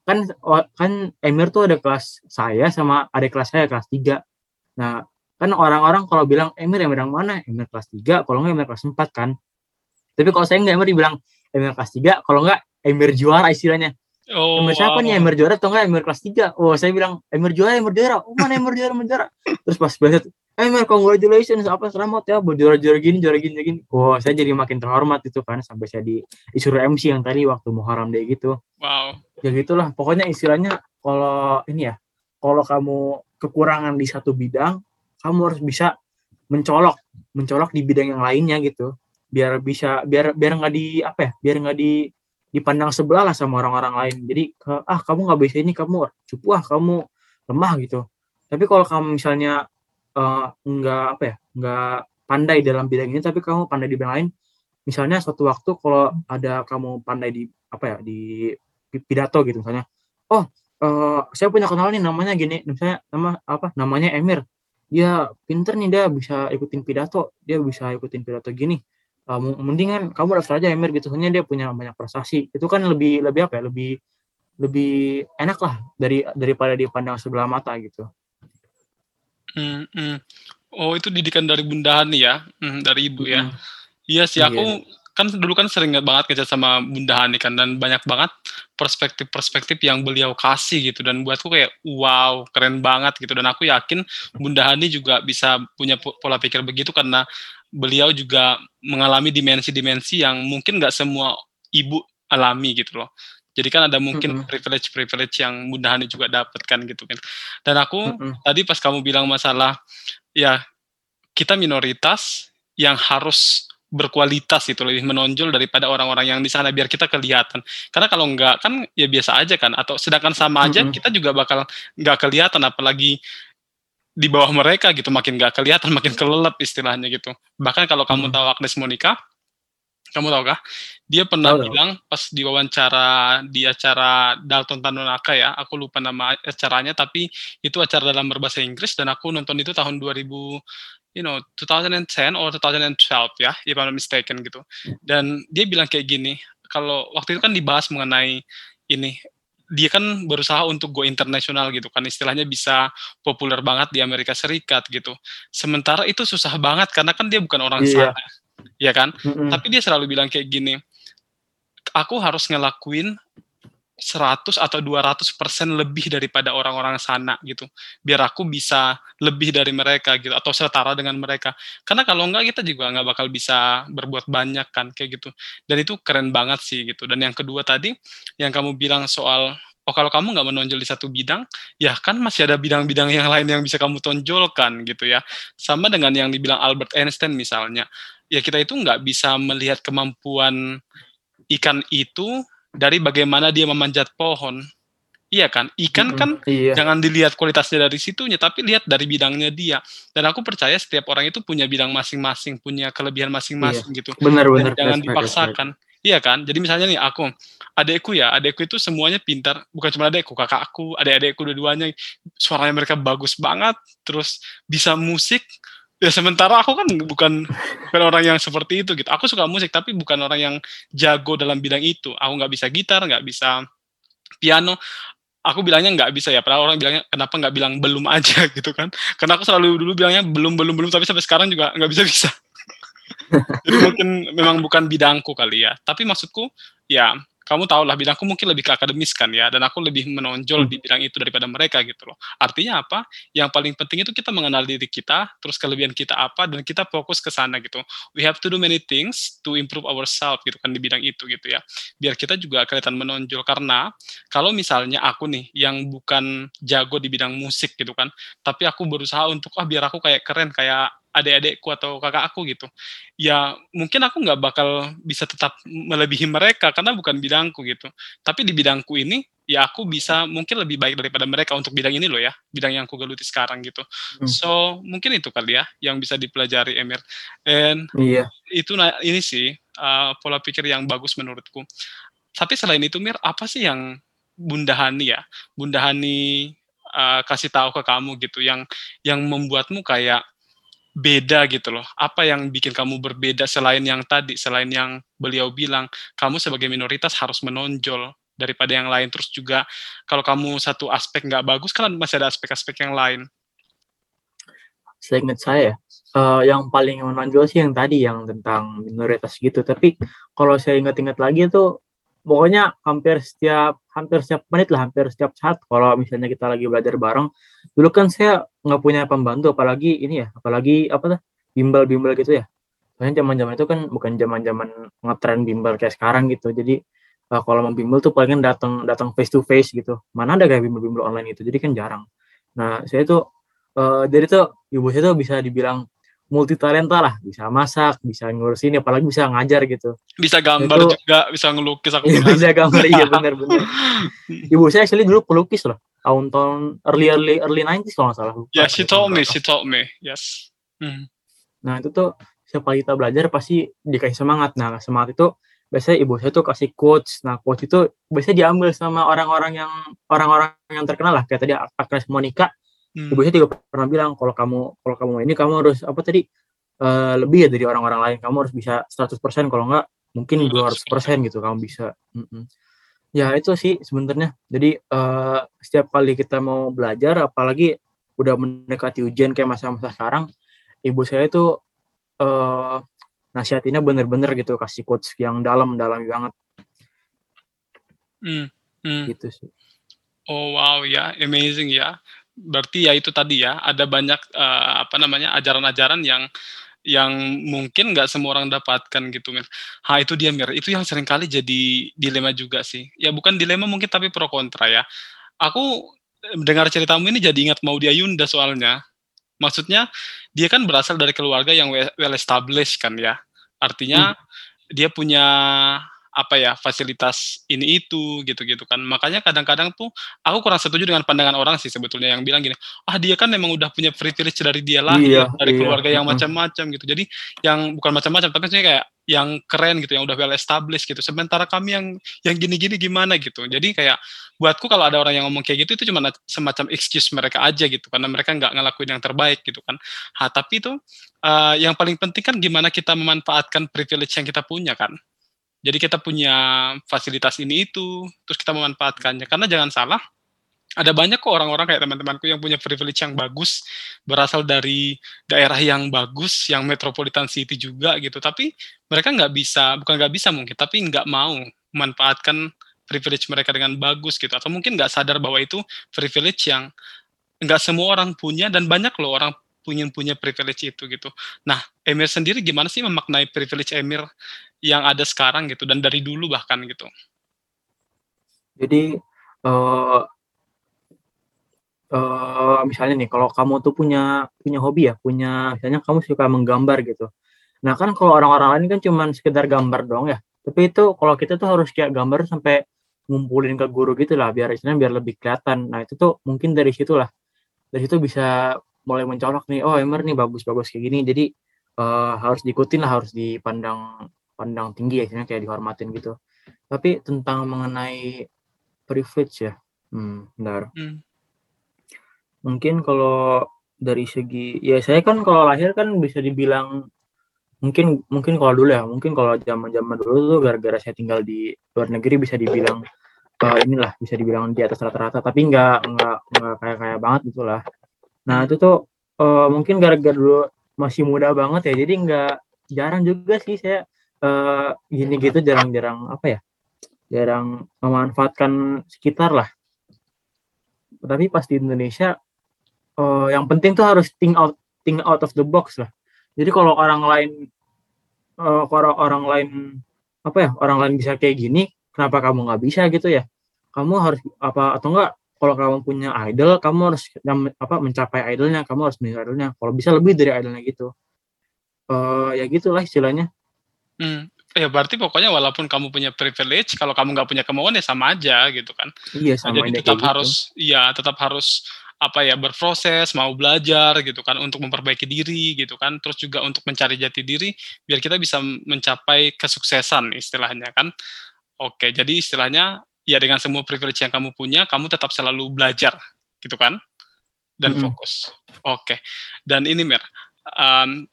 kan kan Emir tuh ada kelas saya sama ada kelas saya kelas 3 nah kan orang-orang kalau bilang Emir Emir yang mana? Emir kelas 3 kalau enggak Emir kelas 4 kan. Tapi kalau saya enggak Emir dibilang Emir kelas 3 kalau enggak Emir juara istilahnya. Oh, Emir siapa wow. nih? Emir juara atau enggak Emir kelas 3 oh saya bilang Emir juara Emir juara. Oh mana Emir juara Emir juara? Terus pas eh man congratulations apa selamat ya buat juara-juara gini juara gini gini. Oh saya jadi makin terhormat itu kan sampai saya di disuruh MC yang tadi waktu Muharram Day gitu. Wow ya gitulah. Pokoknya istilahnya kalau ini ya kalau kamu kekurangan di satu bidang kamu harus bisa mencolok mencolok di bidang yang lainnya gitu. Biar bisa biar biar nggak di apa ya biar nggak di dipandang sebelah lah sama orang-orang lain. Jadi ah kamu nggak bisa ini kamu cupu ah kamu lemah gitu. Tapi kalau kamu misalnya uh, nggak apa ya nggak pandai dalam bidang ini tapi kamu pandai di bidang lain misalnya suatu waktu kalau ada kamu pandai di apa ya di pidato gitu misalnya oh eh saya punya kenal nih namanya gini, misalnya nama apa? Namanya Emir. Dia pinter nih dia bisa ikutin pidato, dia bisa ikutin pidato gini. Uh, mendingan kamu daftar aja Emir gitu, soalnya dia punya banyak prestasi. Itu kan lebih lebih apa ya? Lebih lebih enak lah dari daripada dipandang sebelah mata gitu. Hmm, hmm. Oh itu didikan dari Bunda Hani ya, hmm, dari ibu ya. Mm. Iya sih aku Iya. Kan dulu kan sering banget kerja sama Bunda Hani kan dan banyak banget perspektif-perspektif yang beliau kasih gitu dan buatku kayak wow keren banget gitu dan aku yakin Bunda Hani juga bisa punya po- pola pikir begitu karena beliau juga mengalami dimensi-dimensi yang mungkin nggak semua ibu alami gitu loh. Jadi kan ada mungkin privilege-privilege yang Bunda Hani juga dapatkan gitu kan. Dan aku Mm-mm. tadi pas kamu bilang masalah ya kita minoritas yang harus berkualitas itu lebih menonjol daripada orang-orang yang di sana biar kita kelihatan. Karena kalau enggak kan ya biasa aja kan atau sedangkan sama aja Mm-mm. kita juga bakal nggak kelihatan apalagi di bawah mereka gitu makin nggak kelihatan *laughs* makin kelelep istilahnya gitu. Bahkan kalau kamu Mm. tahu Agnes Monica kamu tahu kah? Dia pernah Tahu, tahu. bilang pas di wawancara di acara Dalton Tanonaka ya, aku lupa nama acaranya tapi itu acara dalam berbahasa Inggris dan aku nonton itu tahun 2000 you know 2010 or 2012 ya if I'm not mistaken gitu dan dia bilang kayak gini kalau waktu itu kan dibahas mengenai ini dia kan berusaha untuk go internasional gitu kan istilahnya bisa populer banget di Amerika Serikat gitu sementara itu susah banget karena kan dia bukan orang Iya. sana ya kan Mm-mm. tapi dia selalu bilang kayak gini aku harus ngelakuin 100 atau 200 persen lebih daripada orang-orang sana gitu. Biar aku bisa lebih dari mereka gitu atau setara dengan mereka. Karena kalau enggak kita juga nggak bakal bisa berbuat banyak kan kayak gitu. Dan itu keren banget sih gitu. Dan yang kedua tadi yang kamu bilang soal oh kalau kamu nggak menonjol di satu bidang ya kan masih ada bidang-bidang yang lain yang bisa kamu tonjolkan gitu ya. Sama dengan yang dibilang Albert Einstein misalnya. Ya kita itu nggak bisa melihat kemampuan ikan itu dari bagaimana dia memanjat pohon. Iya kan? Ikan kan iya. jangan dilihat kualitasnya dari situnya, tapi lihat dari bidangnya dia. Dan aku percaya setiap orang itu punya bidang masing-masing, punya kelebihan masing-masing gitu. Benar Dan benar. jangan dipaksakan. Iya kan? Jadi misalnya nih aku, adekku ya, adekku itu semuanya pintar. Bukan cuma adekku, kakakku, adik-adekku dua-duanya suaranya mereka bagus banget, terus bisa musik. Ya sementara aku kan bukan bukan orang yang seperti itu gitu. Aku suka musik tapi bukan orang yang jago dalam bidang itu. Aku nggak bisa gitar, nggak bisa piano. Aku bilangnya nggak bisa ya. Padahal orang bilangnya kenapa nggak bilang belum aja *laughs* gitu kan? Karena aku selalu dulu bilangnya belum belum belum tapi sampai sekarang juga nggak bisa bisa. *laughs* Jadi mungkin memang bukan bidangku kali ya. Tapi maksudku ya kamu tahu lah bidangku mungkin lebih ke akademis kan ya dan aku lebih menonjol di bidang itu daripada mereka gitu loh. Artinya apa? Yang paling penting itu kita mengenal diri kita, terus kelebihan kita apa dan kita fokus ke sana gitu. We have to do many things to improve ourselves gitu kan di bidang itu gitu ya. Biar kita juga kelihatan menonjol karena kalau misalnya aku nih yang bukan jago di bidang musik gitu kan, tapi aku berusaha untuk ah biar aku kayak keren kayak adik-adikku atau kakak aku gitu. Ya mungkin aku nggak bakal bisa tetap melebihi mereka karena bukan bidangku gitu. Tapi di bidangku ini ya aku bisa mungkin lebih baik daripada mereka untuk bidang ini loh ya bidang yang aku geluti sekarang gitu. Hmm. so mungkin itu kali ya yang bisa dipelajari Emir. And Iya. itu na- ini sih uh, pola pikir yang bagus menurutku. Tapi selain itu Mir apa sih yang Bunda Hani ya Bunda Hani uh, kasih tahu ke kamu gitu yang yang membuatmu kayak beda gitu loh. Apa yang bikin kamu berbeda selain yang tadi, selain yang beliau bilang, kamu sebagai minoritas harus menonjol daripada yang lain. Terus juga kalau kamu satu aspek nggak bagus, kan masih ada aspek-aspek yang lain. Seingat saya, eh, yang paling menonjol sih yang tadi yang tentang minoritas gitu. Tapi kalau saya ingat-ingat lagi tuh, pokoknya hampir setiap hampir setiap menit lah, hampir setiap saat. Kalau misalnya kita lagi belajar bareng, dulu kan saya nggak punya pembantu, apalagi ini ya, apalagi apa tuh bimbel-bimbel gitu ya. Soalnya zaman-zaman itu kan bukan zaman-zaman ngetren bimbel kayak sekarang gitu. Jadi eh, kalau mau bimbel tuh paling datang datang face to face gitu. Mana ada kayak bimbel-bimbel online gitu. Jadi kan jarang. Nah, saya tuh eh jadi tuh ibu saya tuh bisa dibilang multi talenta lah, bisa masak, bisa ngurusin, apalagi bisa ngajar gitu. Bisa gambar Itu- juga, bisa ngelukis aku Iya, bilang. bisa gambar, iya *laughs* benar-benar. Ibu saya actually dulu pelukis loh, tahun-tahun early early early 90s kalau nggak salah. lupa. Yeah, she told me, she told me. Yes. Hmm. Nah itu tuh setiap kali kita belajar pasti dikasih semangat. Nah semangat itu biasanya ibu saya tuh kasih quotes. Nah, quotes itu biasanya diambil sama orang-orang yang orang-orang yang terkenal lah. Kayak tadi Agnes Monica, Hmm. ibu saya juga pernah bilang kalau kamu kalau kamu ini kamu harus apa tadi eh, lebih ya dari orang-orang lain. Kamu harus bisa 100% kalau enggak mungkin 200% gitu kamu bisa. Mm-mm. Ya itu sih sebenarnya. Jadi eh, setiap kali kita mau belajar, apalagi udah mendekati ujian kayak masa-masa sekarang, ibu saya itu eh nasihatinnya bener-bener gitu kasih quotes yang dalam-dalam banget Hmm. Hmm. gitu sih. Oh wow ya, amazing ya. Berarti ya itu tadi ya, ada banyak eh, apa namanya ajaran-ajaran yang yang mungkin nggak semua orang dapatkan gitu Mir. Ha itu dia Mir, itu yang sering kali jadi dilema juga sih. Ya bukan dilema mungkin tapi pro kontra ya. Aku eh, dengar ceritamu ini jadi ingat mau dia Yunda soalnya. Maksudnya dia kan berasal dari keluarga yang we- well established kan ya. Artinya dia punya apa ya fasilitas ini itu gitu-gitu kan. Makanya kadang-kadang tuh aku kurang setuju dengan pandangan orang sih sebetulnya yang bilang gini ah dia kan memang udah punya privilege dari dia lahir Iya, dari iya. keluarga yang macam-macam gitu. Jadi yang bukan macam-macam tapi kayak yang keren gitu yang udah well established gitu. Sementara kami yang yang gini-gini gimana gitu. Jadi kayak buatku kalau ada orang yang ngomong kayak gitu itu cuma semacam excuse mereka aja gitu karena mereka nggak ngelakuin yang terbaik gitu kan. Ha tapi itu eh, yang paling penting kan gimana kita memanfaatkan privilege yang kita punya kan jadi kita punya fasilitas ini itu, terus kita memanfaatkannya. Karena jangan salah, ada banyak kok orang-orang kayak teman-temanku yang punya privilege yang bagus, berasal dari daerah yang bagus, yang metropolitan city juga gitu. Tapi mereka nggak bisa, bukan nggak bisa mungkin, tapi nggak mau memanfaatkan privilege mereka dengan bagus gitu. Atau mungkin nggak sadar bahwa itu privilege yang nggak semua orang punya dan banyak loh orang punya punya privilege itu gitu. Nah, Emir sendiri gimana sih memaknai privilege Emir yang ada sekarang gitu dan dari dulu bahkan gitu. Jadi eh eh, misalnya nih kalau kamu tuh punya punya hobi ya, punya misalnya kamu suka menggambar gitu. Nah kan kalau orang-orang lain kan cuman sekedar gambar doang ya. Tapi itu kalau kita tuh harus kayak gambar sampai ngumpulin ke guru gitu lah biar istilahnya biar lebih kelihatan. Nah itu tuh mungkin dari situ lah. Dari situ bisa mulai mencolok nih, oh Emir nih bagus-bagus kayak gini. Jadi eh, harus diikutin lah, harus dipandang pandang tinggi ya, kayak dihormatin gitu. Tapi tentang mengenai privilege ya, hmm, benar. Hmm. Mungkin kalau dari segi, ya saya kan kalau lahir kan bisa dibilang mungkin mungkin kalau dulu ya, mungkin kalau zaman-zaman dulu tuh gara-gara saya tinggal di luar negeri bisa dibilang eh, inilah bisa dibilang di atas rata-rata, tapi nggak nggak nggak kayak kayak banget gitulah. Nah itu tuh eh, mungkin gara-gara dulu masih muda banget ya, jadi nggak jarang juga sih saya eh, gini gitu jarang-jarang apa ya, jarang memanfaatkan sekitar lah. Tapi pas di Indonesia eh, yang penting tuh harus think out think out of the box lah. Jadi kalau orang lain eh, kalau orang lain apa ya orang lain bisa kayak gini, kenapa kamu nggak bisa gitu ya? Kamu harus apa atau enggak? Kalau kamu punya idol, kamu harus apa mencapai idolnya, kamu harus menjadi idolnya. Kalau bisa lebih dari idolnya gitu. Eh ya gitulah istilahnya. Hmm. Ya berarti pokoknya walaupun kamu punya privilege, kalau kamu nggak punya kemauan ya sama aja gitu kan. Iya Nah, sama jadi ini tetap gitu. harus, iya tetap harus apa ya berproses, mau belajar gitu kan untuk memperbaiki diri gitu kan, terus juga untuk mencari jati diri biar kita bisa mencapai kesuksesan istilahnya kan. Oke, jadi istilahnya ya dengan semua privilege yang kamu punya, kamu tetap selalu belajar gitu kan dan Mm-mm. fokus. Oke, dan ini Mir, em,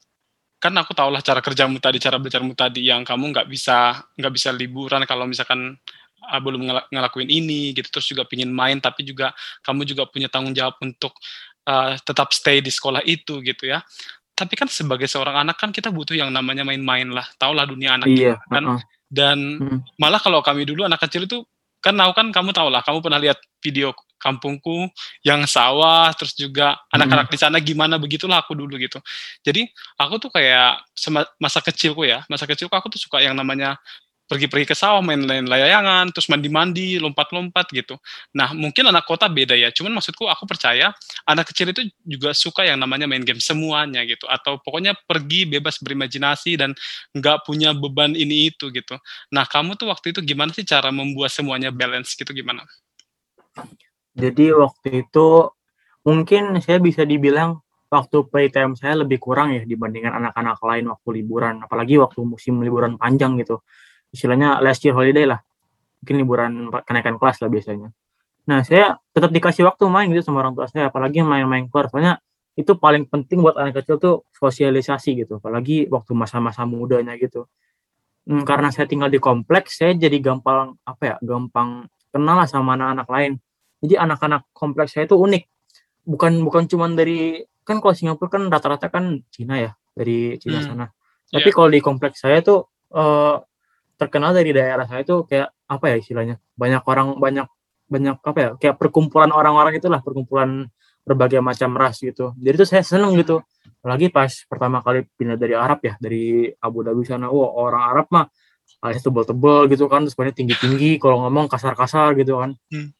kan aku tahu lah cara kerjamu tadi, cara belajarmu tadi yang kamu nggak bisa nggak bisa liburan kalau misalkan ah, belum ngela- ngelakuin ini gitu, terus juga pingin main tapi juga kamu juga punya tanggung jawab untuk uh, tetap stay di sekolah itu gitu ya. Tapi kan sebagai seorang anak kan kita butuh yang namanya main-main lah, tau lah dunia anak Iya, kan. heeh. Dan Hmm. malah kalau kami dulu anak kecil itu kan tahu kan kamu tahu lah, kamu pernah lihat video kampungku yang sawah, terus juga anak-anak di sana gimana begitulah aku dulu gitu. Jadi aku tuh kayak masa kecilku ya, masa kecilku aku tuh suka yang namanya pergi-pergi ke sawah, main-main layangan, terus mandi-mandi, lompat-lompat gitu. Nah, mungkin anak kota beda ya. Cuman maksudku aku percaya anak kecil itu juga suka yang namanya main game semuanya gitu. Atau pokoknya pergi bebas berimajinasi dan nggak punya beban ini itu gitu. Nah, kamu tuh waktu itu gimana sih cara membuat semuanya balance gitu gimana? Jadi waktu itu mungkin saya bisa dibilang waktu playtime saya lebih kurang ya dibandingkan anak-anak lain waktu liburan, apalagi waktu musim liburan panjang gitu. Istilahnya last year holiday lah. Mungkin liburan kenaikan kelas lah biasanya. Nah saya tetap dikasih waktu main gitu sama orang tua saya apalagi main-main keluar. Soalnya itu paling penting buat anak kecil tuh sosialisasi gitu apalagi waktu masa-masa mudanya gitu. Hmm, karena saya tinggal di kompleks saya jadi gampang apa ya gampang kenal lah sama anak-anak lain. Jadi anak-anak kompleks saya itu unik. Bukan bukan cuma dari kan kalau Singapura kan rata-rata kan Cina ya dari Cina Hmm, sana. Tapi kalau di kompleks saya tuh eh, terkenal dari daerah saya tuh kayak apa ya istilahnya banyak orang banyak banyak apa ya kayak perkumpulan orang-orang itulah perkumpulan berbagai macam ras gitu. Jadi tuh saya seneng gitu. Apalagi pas pertama kali pindah dari Arab ya dari Abu Dhabi sana wah orang Arab mah alisnya tebel-tebel gitu kan terus banyak tinggi-tinggi kalau ngomong kasar-kasar gitu kan. Hmm.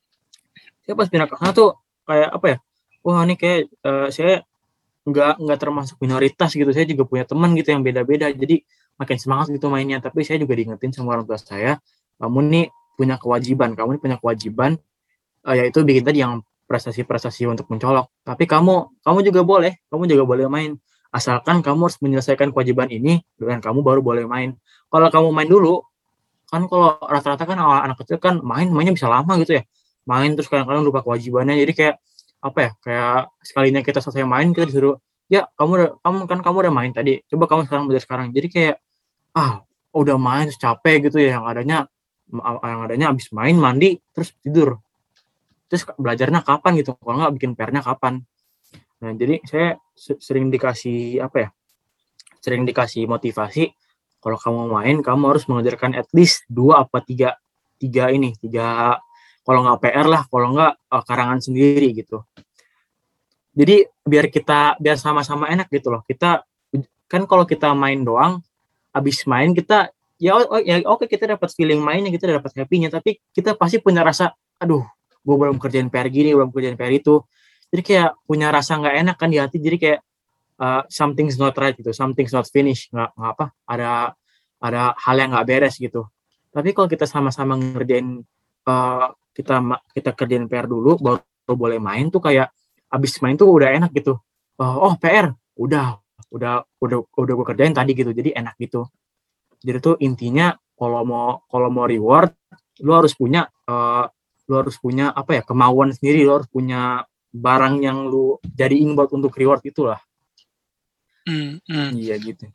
saya pas pindah ke sana tuh kayak apa ya wah ini kayak eh, saya nggak nggak termasuk minoritas gitu saya juga punya teman gitu yang beda-beda. Jadi makin semangat gitu mainnya. Tapi saya juga diingetin sama orang tua saya kamu nih punya kewajiban kamu nih punya kewajiban eh, yaitu bikin tadi yang prestasi-prestasi untuk mencolok. Tapi kamu kamu juga boleh kamu juga boleh main. Asalkan kamu harus menyelesaikan kewajiban ini dengan kamu baru boleh main. Kalau kamu main dulu kan kalau rata-rata kan awal anak kecil kan main mainnya bisa lama gitu ya. Main terus kadang-kadang lupa kewajibannya. Jadi kayak apa ya kayak sekalinya kita selesai main kita disuruh ya kamu udah kamu kan kamu udah main tadi. Coba kamu sekarang belajar sekarang. Jadi kayak ah udah main capek gitu ya yang adanya yang adanya abis main mandi terus tidur. Terus belajarnya kapan gitu? Kalau nggak bikin PR-nya kapan? Nah jadi saya se- sering dikasih apa ya sering dikasih motivasi kalau kamu main kamu harus mengajarkan at least dua apa tiga tiga ini tiga kalau nggak PR lah kalau nggak eh, karangan sendiri gitu. Jadi biar kita biar sama-sama enak gitu loh kita kan kalau kita main doang habis main kita ya, oh, ya oke kita dapat feeling mainnya kita dapat happy-nya tapi kita pasti punya rasa aduh gue belum kerjain PR gini belum kerjain PR itu. Jadi kayak punya rasa nggak enak kan di hati jadi kayak uh, something's not right gitu something's not finished nggak apa ada ada hal yang nggak beres gitu. Tapi kalau kita sama-sama ngerjain uh, kita kita kerjain PR dulu baru boleh main tuh kayak abis main tuh udah enak gitu. Oh, oh PR udah udah udah udah gue kerjain tadi gitu jadi enak gitu jadi tuh intinya kalau mau kalau mau reward lu harus punya eh, lu harus punya apa ya kemauan sendiri lu harus punya barang yang lu jadiin buat untuk reward itulah Hmm, hmm. iya gitu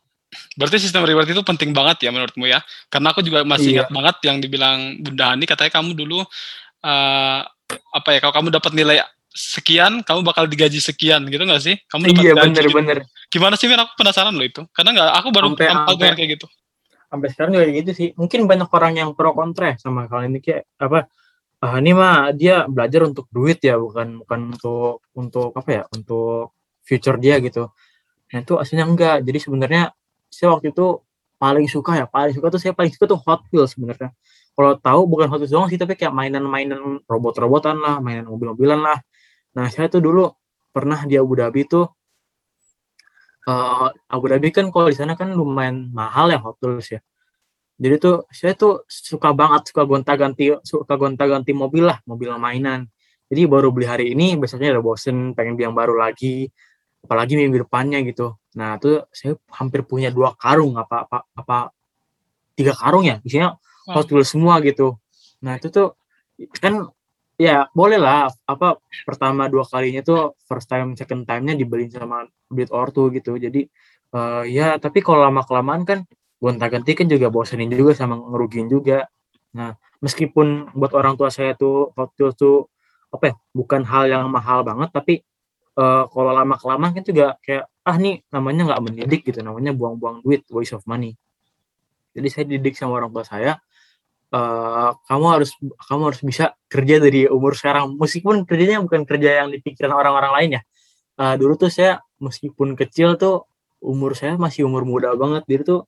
Berarti sistem reward itu penting banget ya menurutmu ya? Karena aku juga masih Iya. ingat banget yang dibilang Bunda Hani katanya kamu dulu eh, apa ya? Kalau kamu dapat nilai sekian, kamu bakal digaji sekian gitu nggak sih? Kamu dapat iya gaji bener gitu. bener Gimana sih Mir? Aku penasaran loh itu. Karena nggak, aku baru sampai- dengar kayak gitu. sampai sekarang juga gitu sih mungkin banyak orang yang pro kontra ya sama hal ini kayak apa ah, ini mah dia belajar untuk duit ya bukan bukan untuk untuk apa ya untuk future dia gitu nah itu aslinya enggak jadi sebenarnya saya waktu itu paling suka ya paling suka tuh saya paling suka tuh Hot Wheels sebenarnya kalau tahu bukan Hot Wheels doang sih tapi kayak mainan-mainan robot-robotan lah mainan mobil-mobilan lah nah saya tuh dulu pernah di Abu Dhabi tuh eh, Abu Dhabi kan kalau di sana kan lumayan mahal ya Hot ya. Jadi tuh saya tuh suka banget suka gonta-ganti suka gonta-ganti mobil lah, mobil mainan. Jadi baru beli hari ini biasanya udah bosen pengen beli yang baru lagi apalagi minggu depannya gitu. Nah, tuh saya hampir punya dua karung apa apa apa tiga karung ya, isinya Wow. Hot Wheels semua gitu. Nah, itu tuh kan ya boleh lah apa pertama dua kalinya tuh first time second time-nya dibeliin sama duit ortu gitu. Jadi eh, ya tapi kalau lama kelamaan kan gonta-ganti kan juga bosenin juga sama ngerugiin juga. Nah, meskipun buat orang tua saya tuh Wheels tuh apa ya, bukan hal yang mahal banget tapi eh, kalau lama kelamaan kan juga kayak ah nih namanya nggak mendidik gitu, namanya buang-buang duit, waste of money. Jadi saya didik sama orang tua saya eh, kamu harus kamu harus bisa kerja dari umur sekarang meskipun kerjanya bukan kerja yang dipikiran orang-orang lain ya. Eh, dulu tuh saya meskipun kecil tuh umur saya masih umur muda banget. Jadi tuh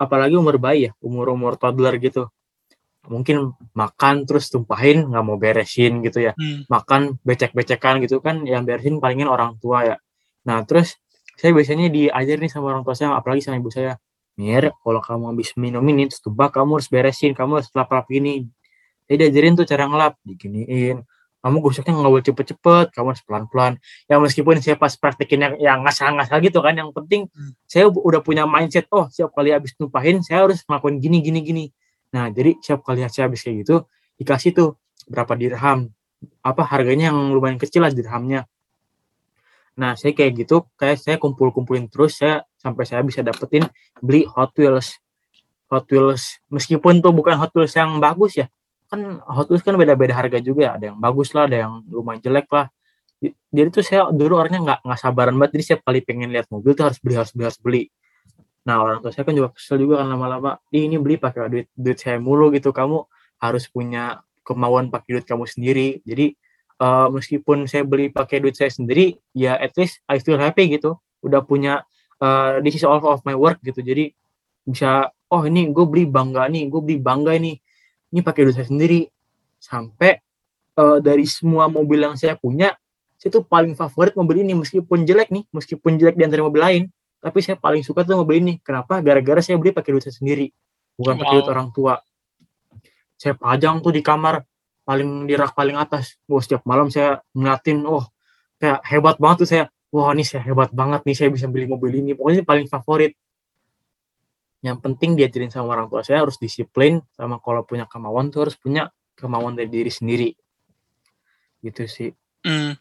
apalagi umur bayi ya, umur-umur toddler gitu. Mungkin makan terus tumpahin nggak mau beresin gitu ya. Hmm. Makan becek-becekan gitu kan yang beresin palingin orang tua ya. Nah, terus saya biasanya diajarin nih sama orang tua saya apalagi sama ibu saya. Mir, kalau kamu habis minum ini terus tebak kamu harus beresin, kamu harus lap-lap ini. Saya diajarin tuh cara ngelap, diginiin. Kamu gosoknya nggak boleh cepet-cepet, kamu harus pelan-pelan. Ya meskipun saya pas praktekin yang, yang ngasal-ngasal gitu kan, yang penting Hmm. saya udah punya mindset, oh siap kali habis numpahin, saya harus ngelakuin gini, gini, gini. Nah, jadi setiap kali saya habis kayak gitu, dikasih tuh berapa dirham, apa harganya yang lumayan kecil lah dirhamnya. Nah, saya kayak gitu, kayak saya kumpul-kumpulin terus, saya sampai saya bisa dapetin beli Hot Wheels. Hot Wheels, meskipun tuh bukan Hot Wheels yang bagus ya, kan Hot Wheels kan beda-beda harga juga ya, ada yang bagus lah, ada yang lumayan jelek lah. Jadi tuh saya dulu orangnya nggak nggak sabaran banget, jadi setiap kali pengen lihat mobil tuh harus beli, harus beli, harus beli. Nah, orang tua saya kan juga kesel juga kan lama-lama, "Ih, ini beli pakai duit duit saya mulu gitu, kamu harus punya kemauan pakai duit kamu sendiri." Jadi, uh, meskipun saya beli pakai duit saya sendiri, ya at least I feel happy gitu. Udah punya, uh, this is all of my work gitu. Jadi bisa, "Oh, ini gue beli bangga nih, gue beli bangga ini. Ini pakai duit saya sendiri." Sampai, uh, dari semua mobil yang saya punya, saya tuh paling favorit mobil ini meskipun jelek nih, meskipun jelek di antara mobil lain, tapi saya paling suka tuh mobil ini. Kenapa? Gara-gara saya beli pakai duit saya sendiri, bukan pakai duit Wow. orang tua. Saya pajang tuh di kamar paling di rak paling atas. Wah, setiap malam saya ngeliatin, oh, kayak hebat banget tuh saya. Wah, ini saya hebat banget nih, saya bisa beli mobil ini. Pokoknya ini paling favorit. Yang penting diajarin sama orang tua saya harus disiplin, sama kalau punya kemauan tuh harus punya kemauan dari diri sendiri. Gitu sih. Hmm.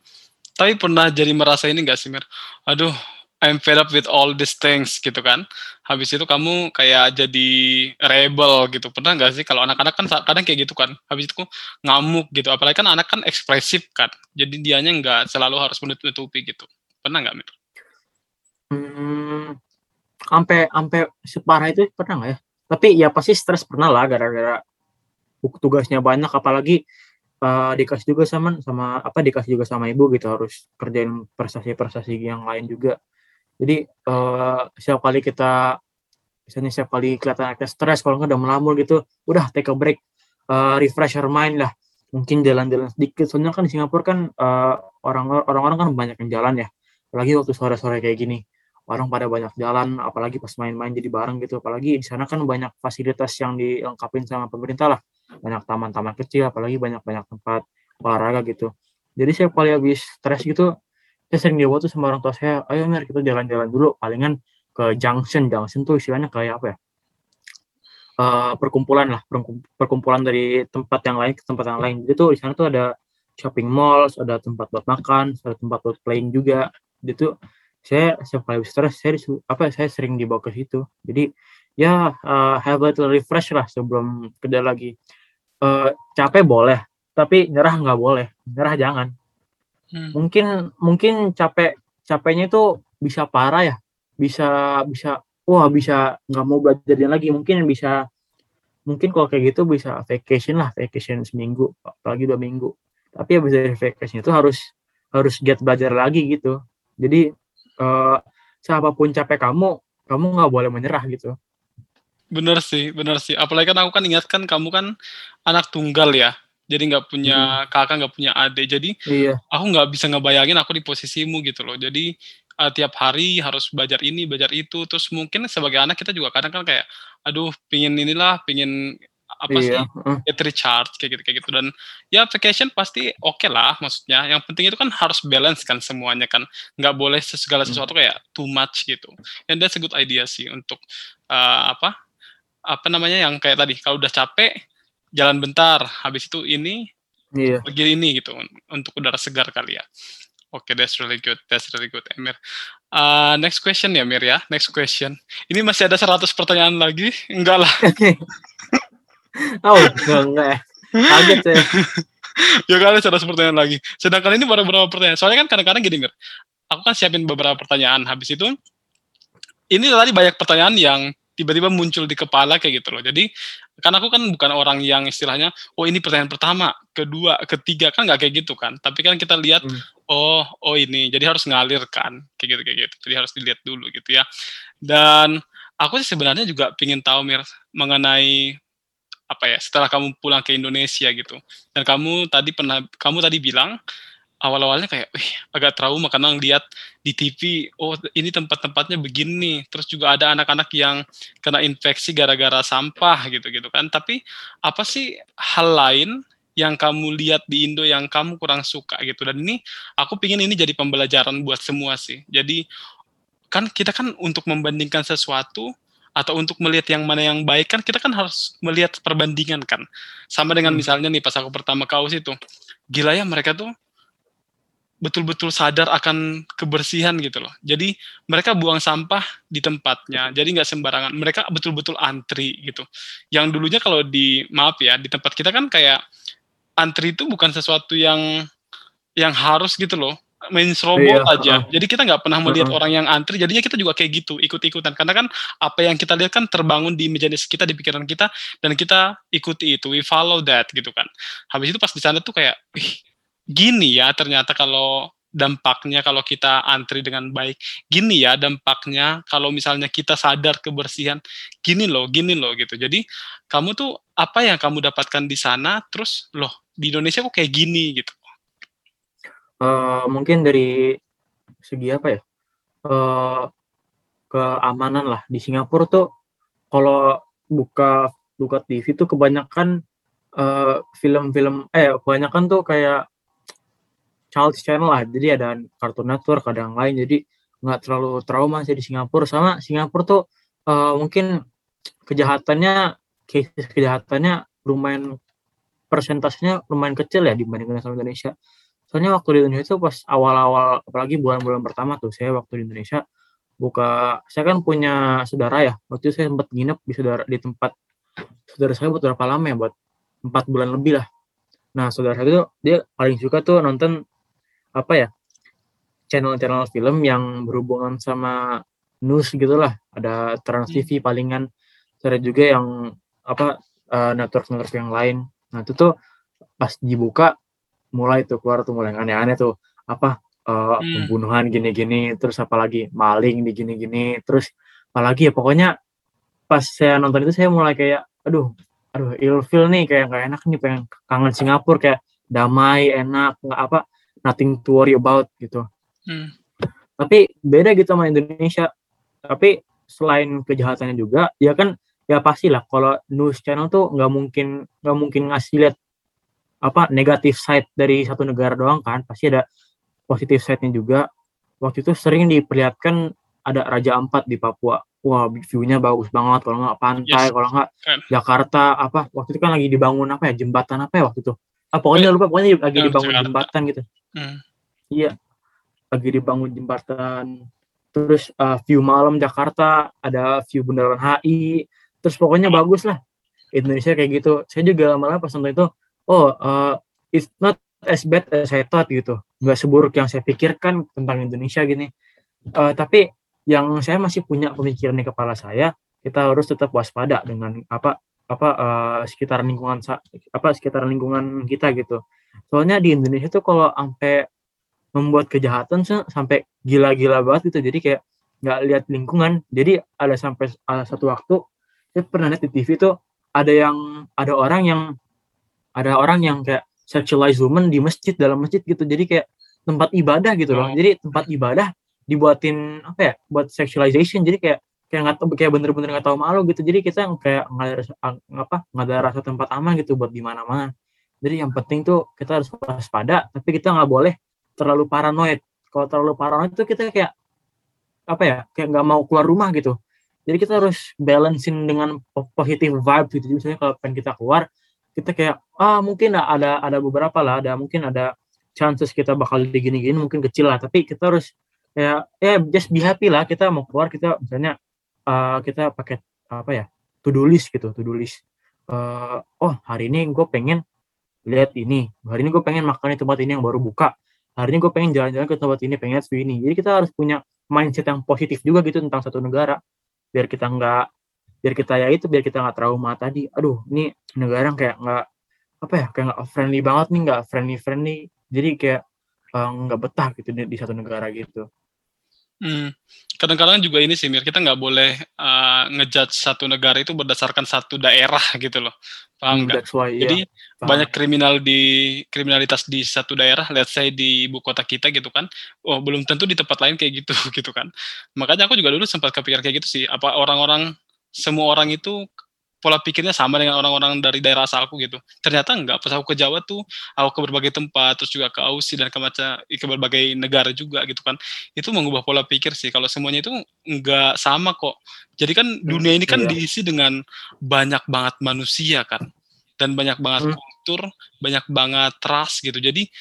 Tapi pernah jadi merasa ini nggak sih, Mir? Aduh, I'm fed up with all these things gitu kan. Habis itu kamu kayak jadi rebel gitu. Pernah nggak sih kalau anak-anak kan kadang kayak gitu kan. Habis itu ngamuk gitu. Apalagi kan anak kan ekspresif kan. Jadi dianya nggak selalu harus menutupi gitu. Pernah nggak, Mir? Hmm, sampai sampai separah itu pernah nggak ya? Tapi ya pasti stres pernah lah gara-gara tugasnya banyak apalagi eh, dikasih juga sama sama apa dikasih juga sama ibu gitu harus kerjain prestasi-prestasi yang lain juga. Jadi eh setiap kali kita misalnya setiap kali kelihatan kita stres kalau nggak udah melamun gitu, udah take a break, eh, refresh your mind lah. Mungkin jalan-jalan sedikit. Soalnya kan di Singapura kan eh, orang orang-orang kan banyak yang jalan ya. Apalagi waktu sore-sore kayak gini orang pada banyak jalan, apalagi pas main-main jadi bareng gitu. Apalagi di sana kan banyak fasilitas yang dilengkapin sama pemerintah lah. Banyak taman-taman kecil, apalagi banyak-banyak tempat olahraga gitu. Jadi saya kali habis stres gitu, saya sering dibawa tuh sama orang tua saya, ayo Mir kita jalan-jalan dulu, palingan ke junction. Junction tuh istilahnya kayak apa ya? Eh, perkumpulan lah, perkum- perkumpulan dari tempat yang lain ke tempat yang lain. Jadi tuh di sana tuh ada shopping malls, ada tempat buat makan, ada tempat buat playing juga. Jadi tuh saya setiap kali stres saya disu- apa saya sering dibawa ke situ. Jadi ya eh, have a little refresh lah sebelum kerja lagi. Eh, capek boleh tapi nyerah nggak boleh. Nyerah jangan. Hmm. mungkin mungkin capek capeknya itu bisa parah ya. Bisa bisa wah bisa nggak mau belajar lagi. Mungkin bisa mungkin kalau kayak gitu bisa vacation lah vacation seminggu apalagi dua minggu. Tapi habis dari vacation itu harus harus get belajar lagi gitu jadi eh siapa pun capek kamu kamu nggak boleh menyerah gitu Bener sih, bener sih. Apalagi kan aku kan ingatkan kamu kan anak tunggal ya. Jadi nggak punya kakak, nggak punya adik. Jadi iya aku nggak bisa ngebayangin aku di posisimu gitu loh. Jadi uh, tiap hari harus belajar ini, belajar itu. Terus mungkin sebagai anak kita juga kadang kan kayak, aduh, pingin inilah, pingin apa sih, iya heeh. get recharge kayak gitu kayak gitu. Dan ya vacation pasti oke lah, maksudnya. Yang penting itu kan harus balance kan semuanya kan. Nggak boleh segala Hmm. sesuatu kayak too much gitu. And that's a good idea sih untuk uh, apa apa namanya yang kayak tadi kalau udah capek jalan bentar habis itu ini iya pergi ini gitu un- untuk udara segar kali ya. Oke, that's really good. That's really good, Emir. Uh, next question ya, Mir ya. Next question. Ini masih ada 100 pertanyaan lagi? Enggak lah. *laughs* oh enggak enggak ya. kaget saya ya kali 100 pertanyaan lagi. Sedangkan ini baru beberapa pertanyaan. Soalnya kan kadang-kadang gini, Mir. Aku kan siapin beberapa pertanyaan. Habis itu, ini tadi banyak pertanyaan yang tiba-tiba muncul di kepala kayak gitu loh. Jadi, kan aku kan bukan orang yang istilahnya, oh ini pertanyaan pertama, kedua, ketiga, kan nggak kayak gitu kan. Tapi kan kita lihat, Hmm. oh, oh ini, jadi harus ngalir kan, kayak gitu, kayak gitu. Jadi harus dilihat dulu gitu ya. Dan aku sih sebenarnya juga pingin tahu Mir mengenai apa ya setelah kamu pulang ke Indonesia gitu. Dan kamu tadi pernah, kamu tadi bilang awal-awalnya kayak, wih agak trauma karena ngeliat di TV, oh ini tempat-tempatnya begini. Terus juga ada anak-anak yang kena infeksi gara-gara sampah gitu-gitu kan. Tapi apa sih hal lain yang kamu lihat di Indo yang kamu kurang suka gitu. Dan ini aku pingin ini jadi pembelajaran buat semua sih. Jadi kan kita kan untuk membandingkan sesuatu atau untuk melihat yang mana yang baik kan kita kan harus melihat perbandingan kan. Sama dengan Hmm. misalnya nih pas aku pertama kaus itu, gila ya mereka tuh betul-betul sadar akan kebersihan gitu loh. Jadi mereka buang sampah di tempatnya. Jadi nggak sembarangan. Mereka betul-betul antri gitu. Yang dulunya kalau di maaf ya di tempat kita kan kayak antri itu bukan sesuatu yang yang harus gitu loh main serobot Iya, aja. Jadi kita nggak pernah melihat Heeh. orang yang antri. Jadinya kita juga kayak gitu ikut-ikutan. Karena kan apa yang kita lihat kan terbangun di imajinasi kita di pikiran kita dan kita ikuti itu. We follow that gitu kan. Habis itu pas di sana tuh kayak ih gini ya ternyata kalau dampaknya kalau kita antri dengan baik gini ya dampaknya kalau misalnya kita sadar kebersihan gini loh gini loh gitu jadi kamu tuh apa yang kamu dapatkan di sana terus loh di Indonesia kok kayak gini gitu Eh, mungkin dari segi apa ya? Eh keamanan lah. Di Singapura tuh kalau buka buka TV tuh kebanyakan eh, film-film eh kebanyakan tuh kayak child channel lah. Jadi ada Cartoon Network ada yang lain. Jadi nggak terlalu trauma sih di Singapura. Sama Singapura tuh eh, mungkin kejahatannya case kejahatannya lumayan persentasenya lumayan kecil ya dibandingkan sama Indonesia soalnya waktu di Indonesia tuh pas awal-awal apalagi bulan-bulan pertama tuh saya waktu di Indonesia buka saya kan punya saudara ya waktu itu saya sempat nginep di saudara di tempat saudara saya buat berapa lama ya buat empat bulan lebih lah. Nah saudara saya itu dia paling suka tuh nonton apa ya channel-channel film yang berhubungan sama news gitulah ada Trans TV palingan ada juga yang apa eh, network-network yang lain. Nah itu tuh pas dibuka mulai tuh keluar tuh mulai yang aneh-aneh tuh apa eh, Hmm. pembunuhan gini-gini terus apalagi maling di gini-gini terus apalagi ya pokoknya pas saya nonton itu saya mulai kayak aduh aduh ilfeel nih kayak nggak enak nih pengen kangen Singapura kayak damai enak nggak apa nothing to worry about gitu Hmm. tapi beda gitu sama Indonesia tapi selain kejahatannya juga ya kan ya pastilah kalau news channel tuh nggak mungkin nggak mungkin ngasih lihat apa negatif side dari satu negara doang kan pasti ada positif side-nya juga waktu itu sering diperlihatkan ada Raja Ampat di Papua wah view-nya bagus banget kalau nggak pantai Yes. kalau nggak Keren. Jakarta apa waktu itu kan lagi dibangun apa ya jembatan apa ya waktu itu ah pokoknya lupa pokoknya lagi dibangun Jakarta. jembatan gitu Hmm. Iya, lagi dibangun jembatan. Terus uh, view malam Jakarta, ada view bundaran HI. Terus pokoknya bagus lah. Indonesia kayak gitu. Saya juga malah pas nonton itu, oh uh, it's not as bad as I thought gitu. Nggak seburuk yang saya pikirkan tentang Indonesia gini. Uh, tapi yang saya masih punya pemikiran di kepala saya, kita harus tetap waspada dengan apa apa uh, sekitar lingkungan apa sekitar lingkungan kita gitu. Soalnya di Indonesia tuh kalau sampai membuat kejahatan sampai gila-gila banget gitu. Jadi kayak nggak lihat lingkungan. Jadi ada sampai ada satu waktu saya pernah lihat di TV tuh ada yang ada orang yang ada orang yang kayak sexualize woman di masjid dalam masjid gitu. Jadi kayak tempat ibadah gitu loh. Oh. Jadi tempat ibadah dibuatin apa ya? Buat sexualization. Jadi kayak kayak nggak tahu kayak bener-bener nggak tahu malu gitu. Jadi kita kayak nggak ada rasa, apa nggak ada rasa tempat aman gitu buat di mana-mana. Jadi yang penting tuh kita harus waspada, tapi kita nggak boleh terlalu paranoid. Kalau terlalu paranoid tuh kita kayak apa ya, kayak nggak mau keluar rumah gitu. Jadi kita harus balancing dengan po- positive vibe gitu. Jadi misalnya kalau pengen kita keluar, kita kayak ah mungkin ada ada beberapa lah, ada mungkin ada chances kita bakal digini-gini mungkin kecil lah, tapi kita harus ya ya just be happy lah. Kita mau keluar kita misalnya eh, kita pakai apa ya to do list gitu, to do list. Eh, oh hari ini gue pengen lihat ini hari ini gue pengen makan di tempat ini yang baru buka hari ini gue pengen jalan-jalan ke tempat ini pengen lihat ini jadi kita harus punya mindset yang positif juga gitu tentang satu negara biar kita nggak biar kita ya itu biar kita nggak trauma tadi aduh ini negara yang kayak nggak apa ya kayak nggak friendly banget nih nggak friendly friendly jadi kayak eh, nggak betah gitu di, di satu negara gitu Hmm. Kadang-kadang juga ini sih Mir, kita nggak boleh uh, ngejudge satu negara itu berdasarkan satu daerah *laughs* gitu loh. Paham nggak? that's why Jadi ya paham. banyak kriminal di kriminalitas di satu daerah, let's say di ibu kota kita gitu kan. Oh, belum tentu di tempat lain kayak gitu *laughs* gitu kan. Makanya aku juga dulu sempat kepikiran kayak gitu sih. Apa orang-orang semua orang itu pola pikirnya sama dengan orang-orang dari daerah asalku gitu. Ternyata enggak, pas aku ke Jawa tuh, aku ke berbagai tempat, terus juga ke Aussie dan ke macam ke berbagai negara juga gitu kan. Itu mengubah pola pikir sih. Kalau semuanya itu enggak sama kok. Jadi kan Hmm, dunia ini kan iya. diisi dengan banyak banget manusia kan. Dan banyak banget Hmm. kultur, banyak banget ras gitu. Jadi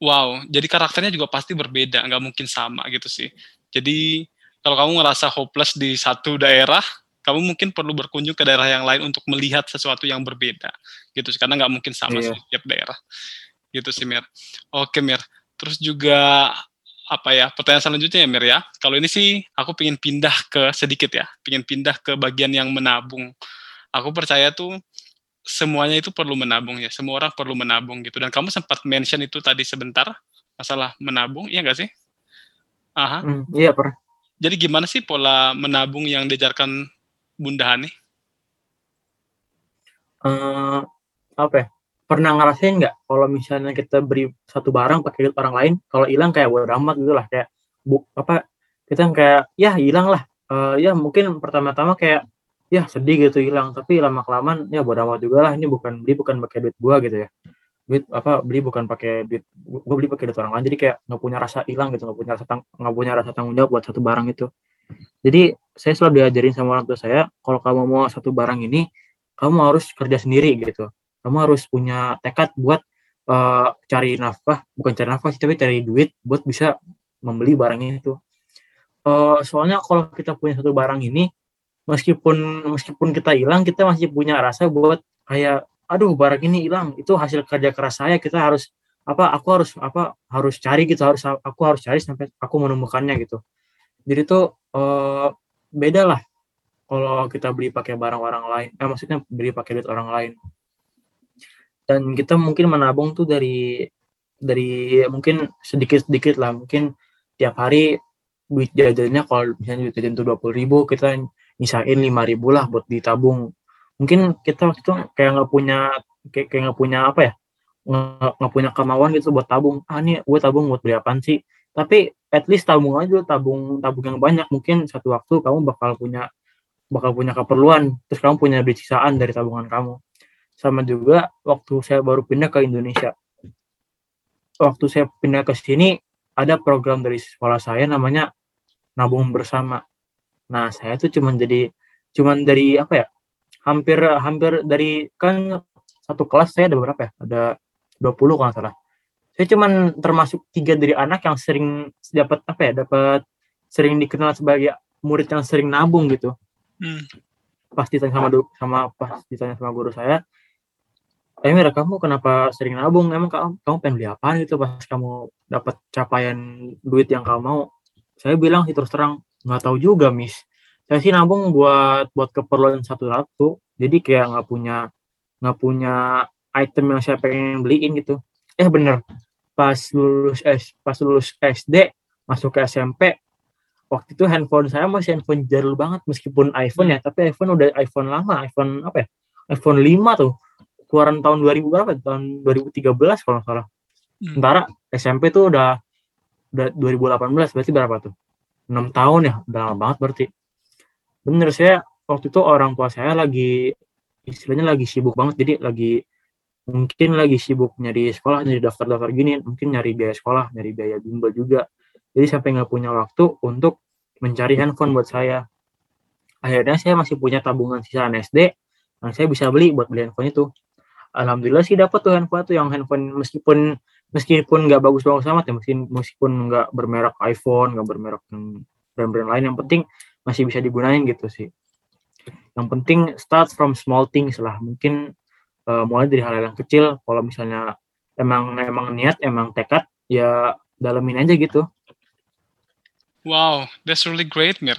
wow, jadi karakternya juga pasti berbeda, nggak mungkin sama gitu sih. Jadi kalau kamu ngerasa hopeless di satu daerah, kamu mungkin perlu berkunjung ke daerah yang lain untuk melihat sesuatu yang berbeda gitu karena nggak mungkin sama Iya. sih tiap daerah. Gitu sih Mir. Oke Mir. Terus juga apa ya pertanyaan selanjutnya ya Mir ya. Kalau ini sih aku pengen pindah ke sedikit ya pengen pindah ke bagian yang menabung. Aku percaya tuh semuanya itu perlu menabung ya semua orang perlu menabung gitu. Dan kamu sempat mention itu tadi sebentar masalah menabung iya nggak sih? Aha. Hmm, iya pernah. Jadi gimana sih pola menabung yang diajarkan Bunda Hani? Eh, apa ya? Pernah ngerasain nggak kalau misalnya kita beri satu barang pakai duit orang lain, kalau hilang kayak bodo amat gitu lah kayak bu apa kita kayak ya hilang lah. Eh, ya mungkin pertama-tama kayak ya sedih gitu hilang, tapi lama kelamaan ya bodo amat juga lah ini bukan beli bukan pakai duit gua gitu ya. Duit apa beli bukan pakai duit gua beli pakai duit orang lain jadi kayak nggak punya rasa hilang gitu, nggak punya rasa nggak punya rasa tanggung jawab buat satu barang itu. Jadi saya selalu diajarin sama orang tua saya kalau kamu mau satu barang ini kamu harus kerja sendiri gitu. Kamu harus punya tekad buat eh, cari nafkah, bukan cari nafkah sih, tapi cari duit buat bisa membeli barang itu. Eh, soalnya kalau kita punya satu barang ini, meskipun meskipun kita hilang, kita masih punya rasa buat kayak, aduh barang ini hilang, itu hasil kerja keras saya, kita harus apa? Aku harus apa? Harus cari gitu, harus aku harus cari sampai aku menemukannya gitu. Jadi tuh eh, beda lah kalau kita beli pakai barang orang lain, eh maksudnya beli pakai duit orang lain. Dan kita mungkin menabung tuh dari dari mungkin sedikit-sedikit lah, mungkin tiap hari duit jajannya kalau misalnya duit jajan tuh dua ribu, kita nyisain lima ribu lah buat ditabung. Mungkin kita waktu itu kayak nggak punya kayak nggak punya apa ya, nggak punya kemauan gitu buat tabung. Ah nih gue tabung buat beli apaan sih? Tapi at least tabung aja, tabung tabung yang banyak. Mungkin satu waktu kamu bakal punya bakal punya keperluan. Terus kamu punya duit dari tabungan kamu. Sama juga waktu saya baru pindah ke Indonesia. Waktu saya pindah ke sini ada program dari sekolah saya namanya nabung bersama. Nah saya tuh cuman jadi cuman dari apa ya hampir hampir dari kan satu kelas saya ada berapa ya? Ada 20 kalau nggak salah saya cuman termasuk tiga dari anak yang sering dapat apa ya dapat sering dikenal sebagai murid yang sering nabung gitu. Hmm. pas ditanya sama sama pas ditanya sama guru saya eh Mira kamu kenapa sering nabung? Emang kamu, kamu pengen beli apa gitu pas kamu dapat capaian duit yang kamu mau? Saya bilang sih terus terang nggak tahu juga miss. Saya sih nabung buat buat keperluan satu-satu. Jadi kayak nggak punya nggak punya item yang saya pengen beliin gitu. Eh bener pas lulus S pas lulus SD masuk ke SMP waktu itu handphone saya masih handphone jadul banget meskipun iPhone ya tapi iPhone udah iPhone lama iPhone apa ya iPhone 5 tuh keluaran tahun 2000 berapa tahun 2013 kalau nggak salah. Hmm. sementara SMP tuh udah udah 2018 berarti berapa tuh? 6 tahun ya udah lama banget berarti. Bener saya waktu itu orang tua saya lagi istilahnya lagi sibuk banget jadi lagi mungkin lagi sibuk nyari sekolah nyari daftar-daftar gini mungkin nyari biaya sekolah nyari biaya bimbel juga. Jadi sampai nggak punya waktu untuk mencari handphone buat saya. Akhirnya saya masih punya tabungan sisaan SD yang saya bisa beli buat beli handphone itu. Alhamdulillah sih dapat tuh handphone tuh yang handphone meskipun meskipun nggak bagus-bagus amat ya meskipun meskipun nggak bermerek iPhone nggak bermerek brand-brand lain yang penting masih bisa digunain gitu sih. Yang penting start from small things lah mungkin eh, mulai dari hal-hal yang kecil kalau misalnya emang emang niat emang tekad ya dalemin aja gitu Wow, that's really great, Mir.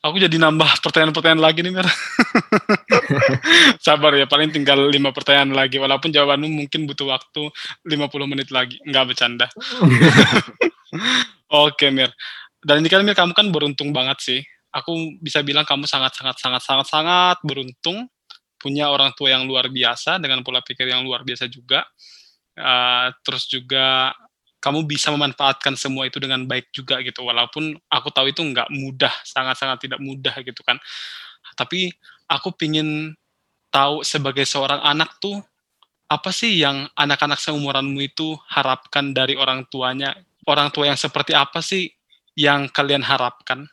Aku jadi nambah pertanyaan-pertanyaan lagi nih, Mir. *laughs* Sabar ya, paling tinggal lima pertanyaan lagi. Walaupun jawabanmu mungkin butuh waktu 50 menit lagi. Nggak bercanda. *laughs* Oke, Mir. Dan ini kan, Mir, kamu kan beruntung banget sih. Aku bisa bilang kamu sangat-sangat-sangat-sangat-sangat beruntung. Punya orang tua yang luar biasa, dengan pola pikir yang luar biasa juga. Uh, terus juga kamu bisa memanfaatkan semua itu dengan baik juga gitu walaupun aku tahu itu nggak mudah sangat-sangat tidak mudah gitu kan tapi aku pingin tahu sebagai seorang anak tuh apa sih yang anak-anak seumuranmu itu harapkan dari orang tuanya? Orang tua yang seperti apa sih yang kalian harapkan?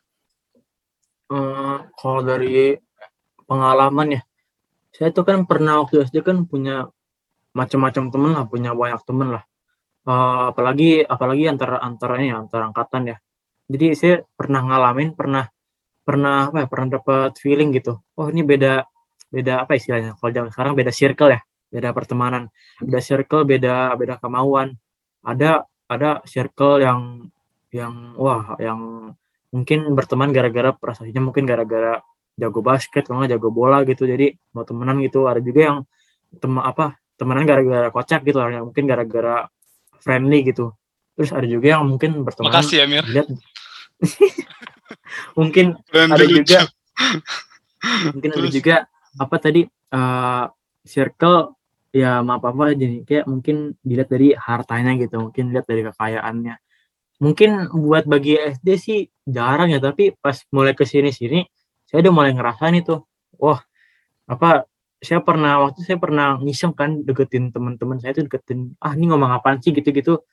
Uh, kalau dari pengalaman ya, saya tuh kan pernah waktu SD kan punya macam-macam temen lah, punya banyak temen lah. Uh, apalagi apalagi antara antaranya ya, antara angkatan ya. Jadi saya pernah ngalamin, pernah pernah apa ya, pernah dapat feeling gitu. Oh ini beda beda apa istilahnya? Kalau zaman sekarang beda circle ya, beda pertemanan, beda circle, beda beda kemauan. Ada ada circle yang yang wah yang mungkin berteman gara-gara prestasinya mungkin gara-gara jago basket kalau jago bola gitu. Jadi mau temenan gitu. Ada juga yang tem apa temenan gara-gara kocak gitu mungkin gara-gara friendly gitu. Terus ada juga yang mungkin berteman. Makasih ya Mir lihat. *laughs* Mungkin ada juga mungkin ada juga apa tadi uh, circle ya maaf apa jadi kayak mungkin dilihat dari hartanya gitu. Mungkin lihat dari kekayaannya. Mungkin buat bagi SD sih jarang ya tapi pas mulai ke sini sini saya udah mulai ngerasain itu. Wah apa saya pernah waktu saya pernah ngiseng kan deketin teman-teman saya tuh deketin ah ini ngomong apaan sih? gitu-gitu.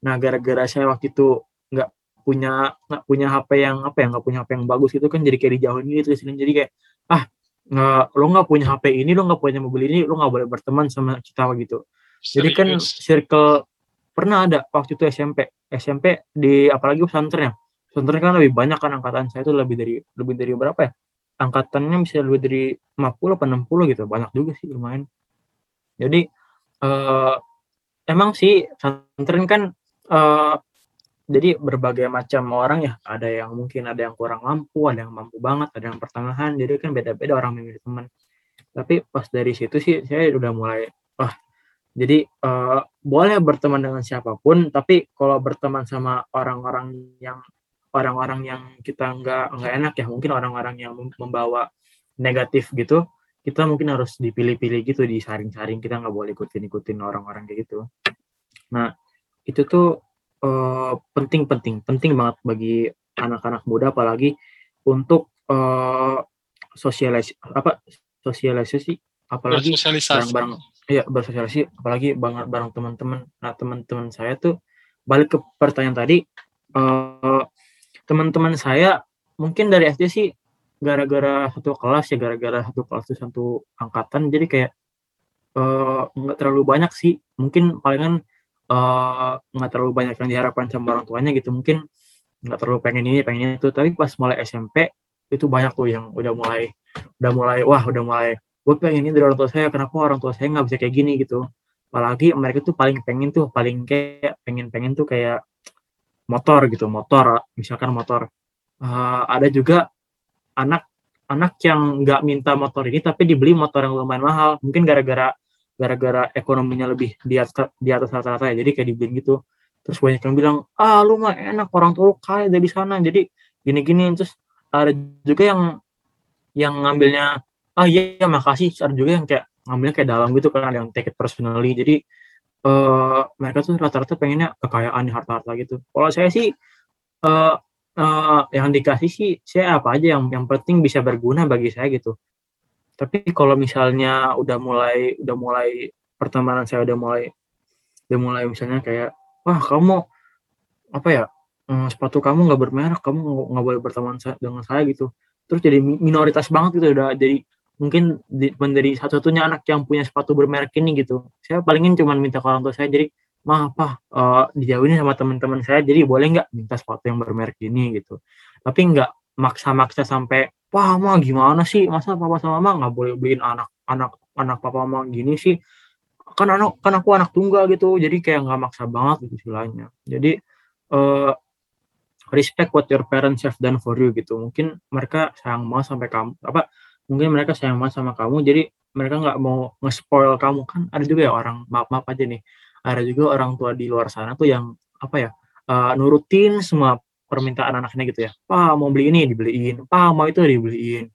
Nah gara-gara saya waktu itu nggak punya nggak punya HP yang apa ya nggak punya HP yang bagus itu kan jadi kayak dijauhin gitu sini jadi kayak ah nggak lo nggak punya HP ini lo nggak punya mobil ini lo nggak boleh berteman sama kita gitu. Serius? jadi kan circle pernah ada waktu itu SMP SMP di apalagi pesantren ya. Pesantren kan lebih banyak kan angkatan saya itu lebih dari lebih dari berapa ya angkatannya bisa lebih dari 50 atau 60 gitu banyak juga sih lumayan. Jadi uh, emang sih pesantren kan uh, jadi berbagai macam orang ya. Ada yang mungkin ada yang kurang mampu ada yang mampu banget ada yang pertengahan. Jadi kan beda-beda orang memilih teman. Tapi pas dari situ sih saya udah mulai wah jadi uh, boleh berteman dengan siapa pun tapi kalau berteman sama orang-orang yang orang-orang yang kita nggak nggak enak ya. Mungkin orang-orang yang membawa negatif gitu kita mungkin harus dipilih-pilih gitu disaring-saring. Kita nggak boleh ikutin-ikutin orang-orang kayak gitu. Nah itu tuh penting-penting uh, penting banget bagi anak-anak muda apalagi untuk uh, sosialis apa sosialisasi apalagi barang-barang ya bersosialisasi. Apalagi banget bareng teman-teman. Nah teman-teman saya tuh balik ke pertanyaan tadi uh, teman-teman saya mungkin dari SD sih gara-gara satu kelas ya gara-gara satu kelas itu satu angkatan jadi kayak uh, nggak terlalu banyak sih. Mungkin palingan uh, nggak terlalu banyak yang diharapkan sama orang tuanya gitu. Mungkin nggak terlalu pengen ini pengen itu. Tapi pas mulai SMP itu banyak tuh yang udah mulai udah mulai wah udah mulai gue pengen ini dari orang tua saya kenapa orang tua saya nggak bisa kayak gini? gitu. Apalagi mereka tuh paling pengen tuh paling kayak pengen pengen tuh kayak motor gitu motor misalkan motor. Uh, ada juga anak anak yang nggak minta motor ini tapi dibeli motor yang lumayan mahal. Mungkin gara-gara gara-gara ekonominya lebih di atas di atas rata-rata ya jadi kayak dibeli gitu. Terus banyak yang bilang ah lu mah enak orang tua lu kaya dari sana. Jadi gini-gini terus ada juga yang yang ngambilnya ah iya, makasih. Ada juga yang kayak ngambilnya kayak dalam gitu kan ada yang take it personally. Jadi uh, mereka tuh rata-rata pengennya kekayaan harta-harta gitu. Kalau saya sih uh, uh, yang dikasih sih saya apa aja yang yang penting bisa berguna bagi saya gitu. Tapi kalau misalnya udah mulai udah mulai pertemanan saya udah mulai udah mulai misalnya kayak wah kamu apa ya sepatu kamu nggak bermerek kamu nggak boleh berteman dengan saya gitu. Terus jadi minoritas banget gitu udah jadi mungkin di, menjadi satu-satunya anak yang punya sepatu bermerek ini gitu. Saya palingin cuma minta ke orang tua saya jadi mah apa uh, dijauhin sama teman-teman saya jadi boleh nggak minta sepatu yang bermerek ini? Gitu. Tapi nggak maksa-maksa sampai wah mah gimana sih? Masa papa sama mama nggak boleh beliin anak anak anak papa mama gini sih? Kan anak kan aku anak tunggal gitu. Jadi kayak nggak maksa banget gitu istilahnya. Jadi uh, respect what your parents have done for you gitu. Mungkin mereka sayang banget sampai kamu apa mungkin mereka sayang banget sama kamu jadi mereka nggak mau nge-spoil kamu. Kan ada juga ya orang maaf maaf aja nih ada juga orang tua di luar sana tuh yang apa ya uh, nurutin semua permintaan anaknya gitu ya. Pak mau beli ini dibeliin pak mau itu dibeliin.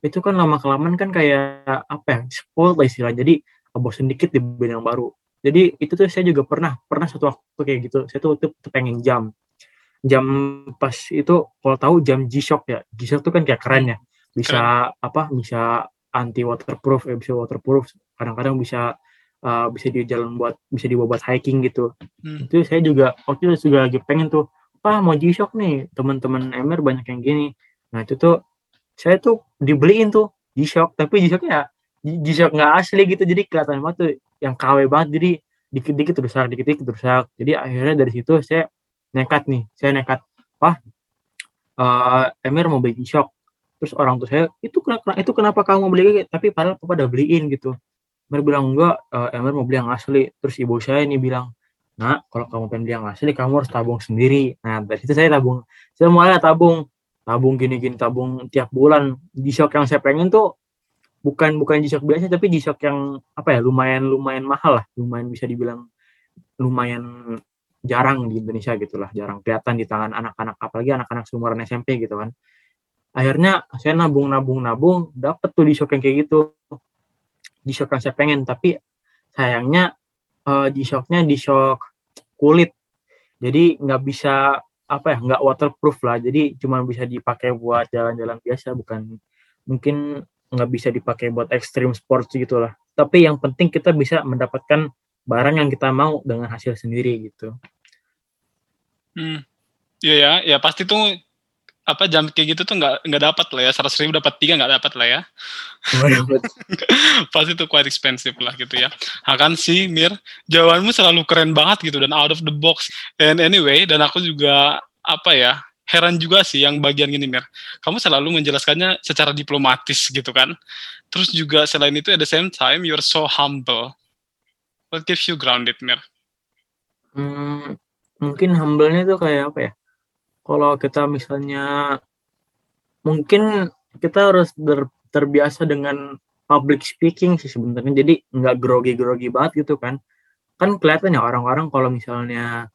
Itu kan lama kelamaan kan kayak apa ya spoil lah istilah jadi bosan dikit dibeli yang baru. Jadi itu tuh saya juga pernah pernah satu waktu kayak gitu. Saya tuh, tuh, tuh pengen jam. Jam pas itu kalau tahu jam G-Shock ya. G-Shock tuh kan kayak keren ya bisa apa bisa anti waterproof ya bisa waterproof. Kadang-kadang bisa uh, bisa di jalan buat bisa dibawa buat hiking gitu. Hmm. itu saya juga waktu itu juga lagi pengen tuh wah mau G-Shock nih teman-teman Emer banyak yang gini. Nah itu tuh saya tuh dibeliin tuh G-Shock. Tapi G-Shock ya G-Shock nggak asli gitu jadi kelihatan banget tuh yang KW banget jadi dikit-dikit rusak dikit-dikit rusak. Jadi akhirnya dari situ saya nekat nih saya nekat wah eh Emir mau beli G-Shock terus orang tua saya itu kenapa itu kenapa kamu mau beli tapi padahal papa udah beliin gitu. Emir bilang enggak eh, Emir mau beli yang asli. Terus ibu saya nih bilang nah kalau kamu pengen beli yang asli kamu harus tabung sendiri. Nah dari situ saya tabung. Saya mulai tabung. Tabung gini-gini tabung tiap bulan. G-Shock yang saya pengen tuh bukan bukan G-Shock biasa tapi G-Shock yang apa ya lumayan lumayan mahal lah. Lumayan bisa dibilang lumayan jarang di Indonesia gitulah jarang kelihatan di tangan anak-anak apalagi anak-anak seumuran SMP gitu kan akhirnya saya nabung nabung nabung dapet tuh G-Shock yang kayak gitu. G-Shock yang saya pengen tapi sayangnya uh, G-Shocknya G-Shock kulit. Jadi nggak bisa apa ya nggak waterproof lah. Jadi cuma bisa dipakai buat jalan-jalan biasa bukan mungkin nggak bisa dipakai buat extreme sports gitu lah. Tapi yang penting kita bisa mendapatkan barang yang kita mau dengan hasil sendiri gitu. Hmm. Iya ya, ya pasti tuh apa jam kayak gitu tuh nggak nggak dapat lah ya. seratus ribu dapat tiga nggak dapat lah ya. *laughs* Pasti tuh quite expensive lah gitu ya. Akan sih Mir jawabanmu selalu keren banget gitu dan out of the box. And anyway dan aku juga apa ya heran juga sih yang bagian gini Mir. Kamu selalu menjelaskannya secara diplomatis gitu kan. Terus juga selain itu at the same time you're so humble. What gives you grounded Mir? Hmm, mungkin humble-nya tuh kayak apa ya? Kalau kita misalnya mungkin kita harus ter- terbiasa dengan public speaking sih sebenarnya. Jadi nggak grogi-grogi banget gitu kan. Kan kelihatan ya orang-orang kalau misalnya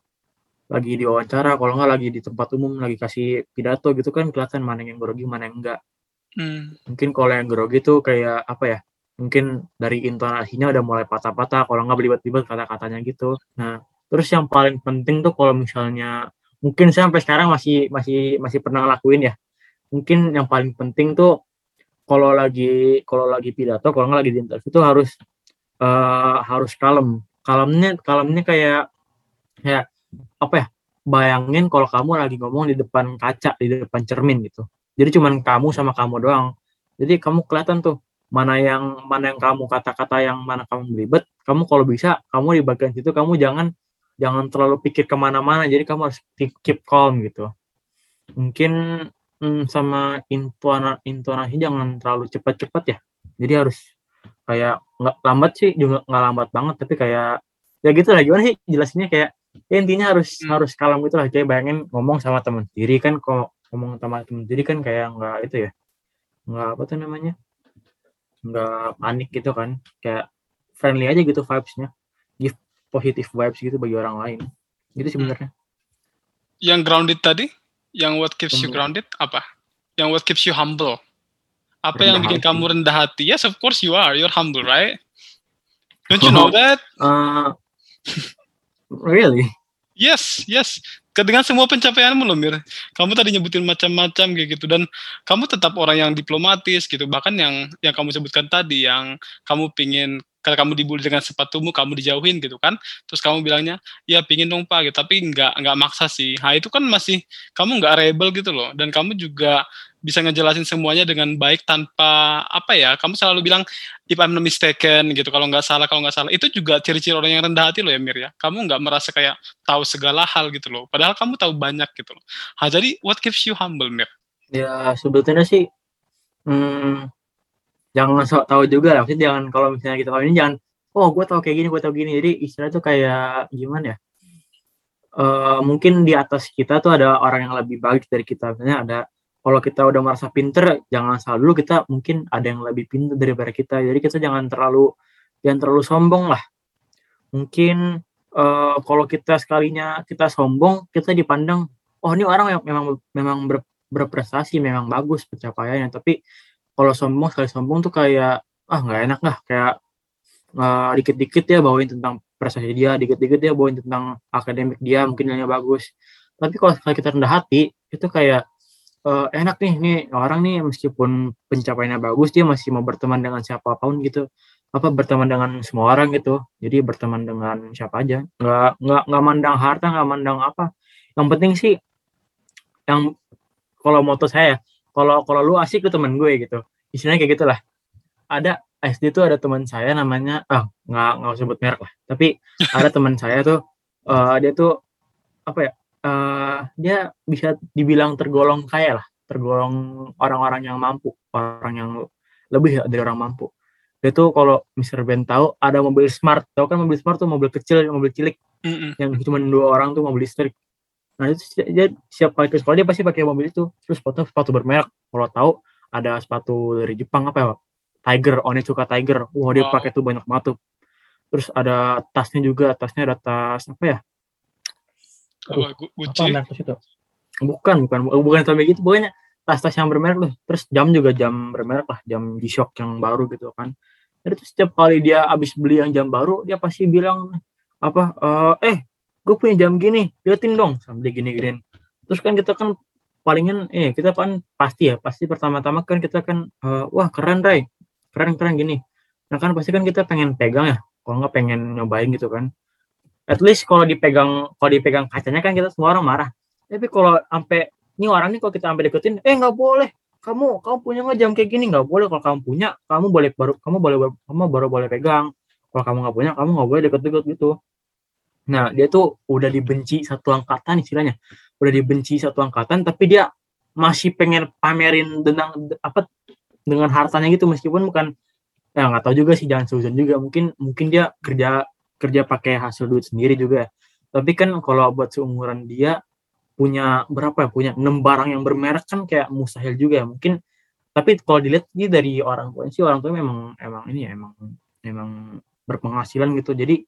lagi diwawancara, kalau nggak lagi di tempat umum lagi kasih pidato gitu kan kelihatan mana yang grogi, mana yang enggak. hmm. Mungkin kalau yang grogi tuh kayak apa ya? Mungkin dari intonasinya udah mulai patah-patah, kalau nggak belibet-libet kata-katanya gitu. Nah, terus yang paling penting tuh kalau misalnya mungkin saya sampai sekarang masih masih masih pernah ngelakuin ya. Mungkin yang paling penting tuh kalau lagi kalau lagi pidato kalau nggak lagi di interview tuh harus eh, harus kalem. Kalemnya kalemnya kayak kayak apa ya? Bayangin kalau kamu lagi ngomong di depan kaca di depan cermin gitu. Jadi cuman kamu sama kamu doang. Jadi kamu kelihatan tuh mana yang mana yang kamu kata-kata yang mana kamu belibet kamu kalau bisa kamu di bagian situ kamu jangan jangan terlalu pikir ke mana-mana jadi kamu harus keep, calm gitu. Mungkin hmm, sama intona, intonasi jangan terlalu cepat-cepat ya. Jadi harus kayak nggak lambat sih juga nggak lambat banget tapi kayak ya gitu lah gimana sih jelasinnya? Kayak ya intinya harus Hmm. harus kalem gitu lah. Kayak bayangin ngomong sama teman sendiri kan kok ngomong sama teman sendiri kan kayak nggak itu ya nggak apa tuh namanya nggak panik gitu kan. Kayak friendly aja gitu vibes-nya. Give positive vibes gitu bagi orang lain. Gitu sebenarnya yang grounded tadi? Yang what keeps you Yang- grounded? Apa? Yang what keeps you humble? Apa yang Rendah bikin hati. kamu rendah hati? Yes of course you are. You're humble right? Don't you know that? Eh, *laughs* really? Yes yes. Dengan semua pencapaianmu loh Mir. Kamu tadi nyebutin macam-macam kayak gitu. Dan kamu tetap orang yang diplomatis gitu. Bahkan yang yang kamu sebutkan tadi yang kamu pingin kalau kamu dibully dengan sepatumu kamu dijauhin gitu kan? Terus kamu bilangnya ya pingin dong pak gitu. Tapi nggak nggak maksa sih. Nah itu kan masih kamu nggak rebel gitu loh. Dan kamu juga bisa ngejelasin semuanya dengan baik tanpa apa ya kamu selalu bilang if I'm not mistaken gitu. Kalau nggak salah kalau nggak salah. Itu juga ciri-ciri orang yang rendah hati loh ya Mir ya. Kamu nggak merasa kayak tahu segala hal gitu loh. Padahal kamu tahu banyak gitu loh. Nah, jadi what keeps you humble Mir? Ya sebetulnya sih hmm, jangan sok tahu juga lah maksudnya jangan kalau misalnya kita ini jangan oh gue tahu kayak gini gue tahu gini. Jadi istilah tuh kayak gimana ya? Eh mungkin di atas kita tuh ada orang yang lebih baik dari kita. Misalnya ada kalau kita udah merasa pinter jangan salah dulu kita mungkin ada yang lebih pinter daripada kita. Jadi kita jangan terlalu jangan terlalu sombong lah. Mungkin eh kalau kita sekalinya kita sombong kita dipandang oh ini orang yang memang memang ber- berprestasi memang bagus pencapaiannya. Tapi kalau sombong sekali sombong tuh kayak ah nggak enak lah. Kayak eh, dikit-dikit ya bawain tentang prestasi dia dikit-dikit dia bawain tentang akademik dia mungkin nilainya bagus. Tapi kalau sekali kita rendah hati itu kayak eh, enak nih nih orang nih meskipun pencapaiannya bagus dia masih mau berteman dengan siapa pun gitu. Apa berteman dengan semua orang gitu. Jadi berteman dengan siapa aja. Nggak nggak nggak mandang harta nggak mandang apa. Yang penting sih yang kalau moto saya kalau kalau lu asik lu temen gue gitu. Istilahnya kayak gitulah. Ada SD tuh ada teman saya namanya ah nggak nggak usah sebut merek lah. Tapi ada teman saya tuh eh, dia tuh apa ya eh, dia bisa dibilang tergolong kaya lah. Tergolong orang-orang yang mampu. Orang yang lebih dari orang mampu. Dia tuh kalau Mr. Ben tahu ada mobil smart. Tahu kan mobil smart tuh mobil kecil mobil cilik. Mm-mm. yang cuma dua orang tuh mobil listrik nah itu dia siap kali ke sekolah dia pasti pakai mobil itu. Terus sepatu sepatu bermerek kalau tahu ada sepatu dari Jepang apa ya Tiger Onitsuka Tiger. Wah dia Wow. pakai tuh banyak banget tuh. Terus ada tasnya juga tasnya ada tas apa ya? Gu- apa Gucci itu? Bukan bukan bukan sampai gitu. Pokoknya tas-tas yang bermerek loh. Terus jam juga jam bermerek lah jam G-Shock yang baru gitu kan. Jadi tuh setiap kali dia habis beli yang jam baru dia pasti bilang apa eh gue punya jam gini liatin dong. Sambil gini giniin terus kan kita kan palingan eh kita kan pasti ya pasti pertama-tama kan kita kan eh, wah keren Ray. Keren keren gini. Nah kan pasti kan kita pengen pegang ya kalau nggak pengen nyobain gitu kan. At least kalau dipegang kalau dipegang kacanya kan kita semua orang marah. Tapi kalau sampai ini orang nih kalau kita sampai deketin eh nggak boleh. Kamu kamu punya nggak jam kayak gini? Nggak boleh. Kalau kamu punya kamu boleh baru kamu boleh kamu baru boleh pegang. Kalau kamu nggak punya kamu nggak boleh deket-deket gitu nah dia tuh udah dibenci satu angkatan istilahnya. Udah dibenci satu angkatan tapi dia masih pengen pamerin tentang apa dengan hartanya gitu. Meskipun bukan ya nggak tahu juga sih jangan suzon juga. Mungkin mungkin dia kerja kerja pakai hasil duit sendiri juga. Tapi kan kalau buat seumuran dia punya berapa ya? Punya enam barang yang bermerek kan kayak mustahil juga ya. Mungkin tapi kalau dilihat ini dari orang tua sih orang tua memang emang ini ya emang emang berpenghasilan gitu. Jadi